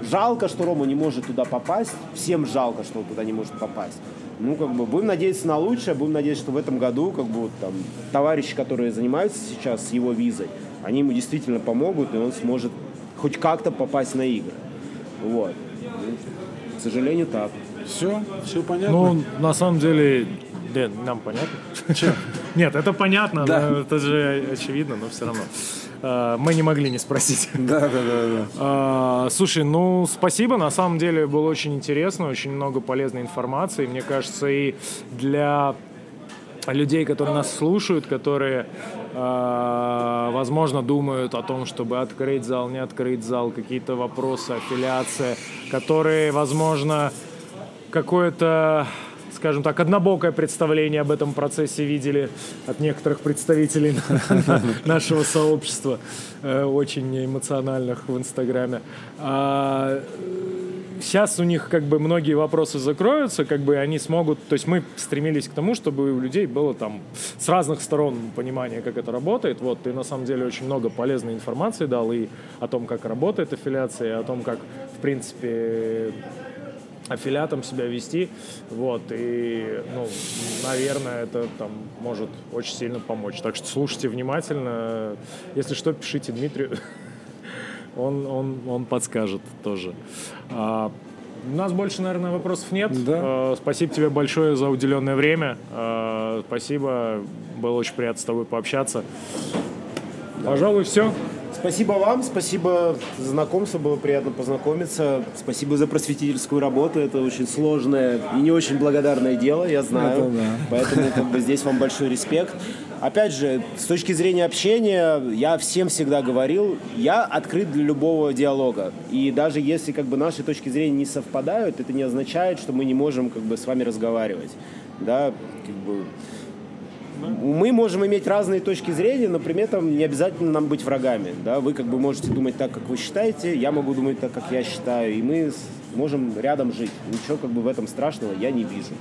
жалко, что Рома не может туда попасть. Всем жалко, что он туда не может попасть. Ну, как бы, будем надеяться на лучшее, будем надеяться, что в этом году, как бы, там, товарищи, которые занимаются сейчас с его визой, они ему действительно помогут, и он сможет хоть как-то попасть на игры. Вот. К сожалению, так. Все, все понятно. Ну, на самом деле, Дэн, нам понятно? Нет, это понятно, Да. но это же очевидно, но все равно. А, Мы не могли не спросить. Да, да, да, да. А, Слушай, ну спасибо, на самом деле было очень интересно, очень много полезной информации. Мне кажется, и для людей, которые нас слушают, которые, а, возможно, думают о том, чтобы открыть зал, не открыть зал, какие-то вопросы, аффилиация, которые, возможно, какое-то скажем так, однобокое представление об этом процессе видели от некоторых представителей нашего сообщества, э, очень эмоциональных в Инстаграме. А, сейчас у них как бы многие вопросы закроются, как бы они смогут, то есть мы стремились к тому, чтобы у людей было там с разных сторон понимание, как это работает. Вот ты на самом деле очень много полезной информации дал и о том, как работает аффилиация, и о том, как в принципе аффилиатом себя вести, вот, и, ну, наверное, это там может очень сильно помочь. Так что слушайте внимательно, если что, пишите Дмитрию, он, он, он подскажет тоже. А, у нас больше, наверное, вопросов нет. Да. А, спасибо тебе большое за уделенное время. А, спасибо, было очень приятно с тобой пообщаться. Пожалуй, все. Спасибо вам, спасибо за знакомство, было приятно познакомиться. Спасибо за просветительскую работу, это очень сложное и не очень благодарное дело, я знаю. Это да. Поэтому как бы, здесь вам большой респект. Опять же, с точки зрения общения, я всем всегда говорил, я открыт для любого диалога. И даже если как бы наши точки зрения не совпадают, это не означает, что мы не можем как бы с вами разговаривать. Да, как бы, мы можем иметь разные точки зрения, но при этом не обязательно нам быть врагами. Да? Вы как бы можете думать так, как вы считаете, я могу думать так, как я считаю, и мы можем рядом жить. Ничего как бы в этом страшного я не вижу.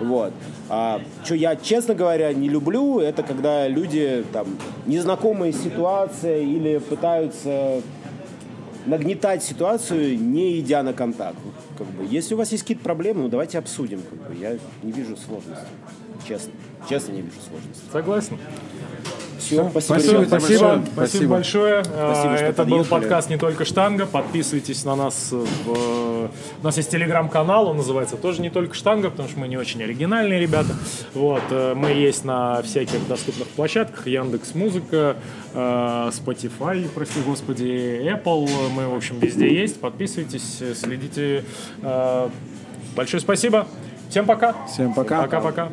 Вот. А, что я, честно говоря, не люблю, это когда люди там незнакомые ситуации или пытаются нагнетать ситуацию, не идя на контакт. Как бы, если у вас есть какие-то проблемы, ну давайте обсудим. Как бы, я не вижу сложностей. Честно. Честно не вижу сложностей. Согласен. Все, спасибо. Спасибо Спасибо, большое. спасибо Спасибо. большое. Спасибо, А, что Это был подъехали. подкаст «Не только штанга». Подписывайтесь на нас. В... У нас есть телеграм-канал, он называется тоже «Не только штанга», потому что мы не очень оригинальные ребята. Вот. э, Мы есть на всяких доступных площадках. Яндекс Музыка, Spotify, прости господи, Apple. Мы, в общем, везде есть. Подписывайтесь, следите. Э, Большое спасибо. Всем пока. Всем пока. Пока-пока.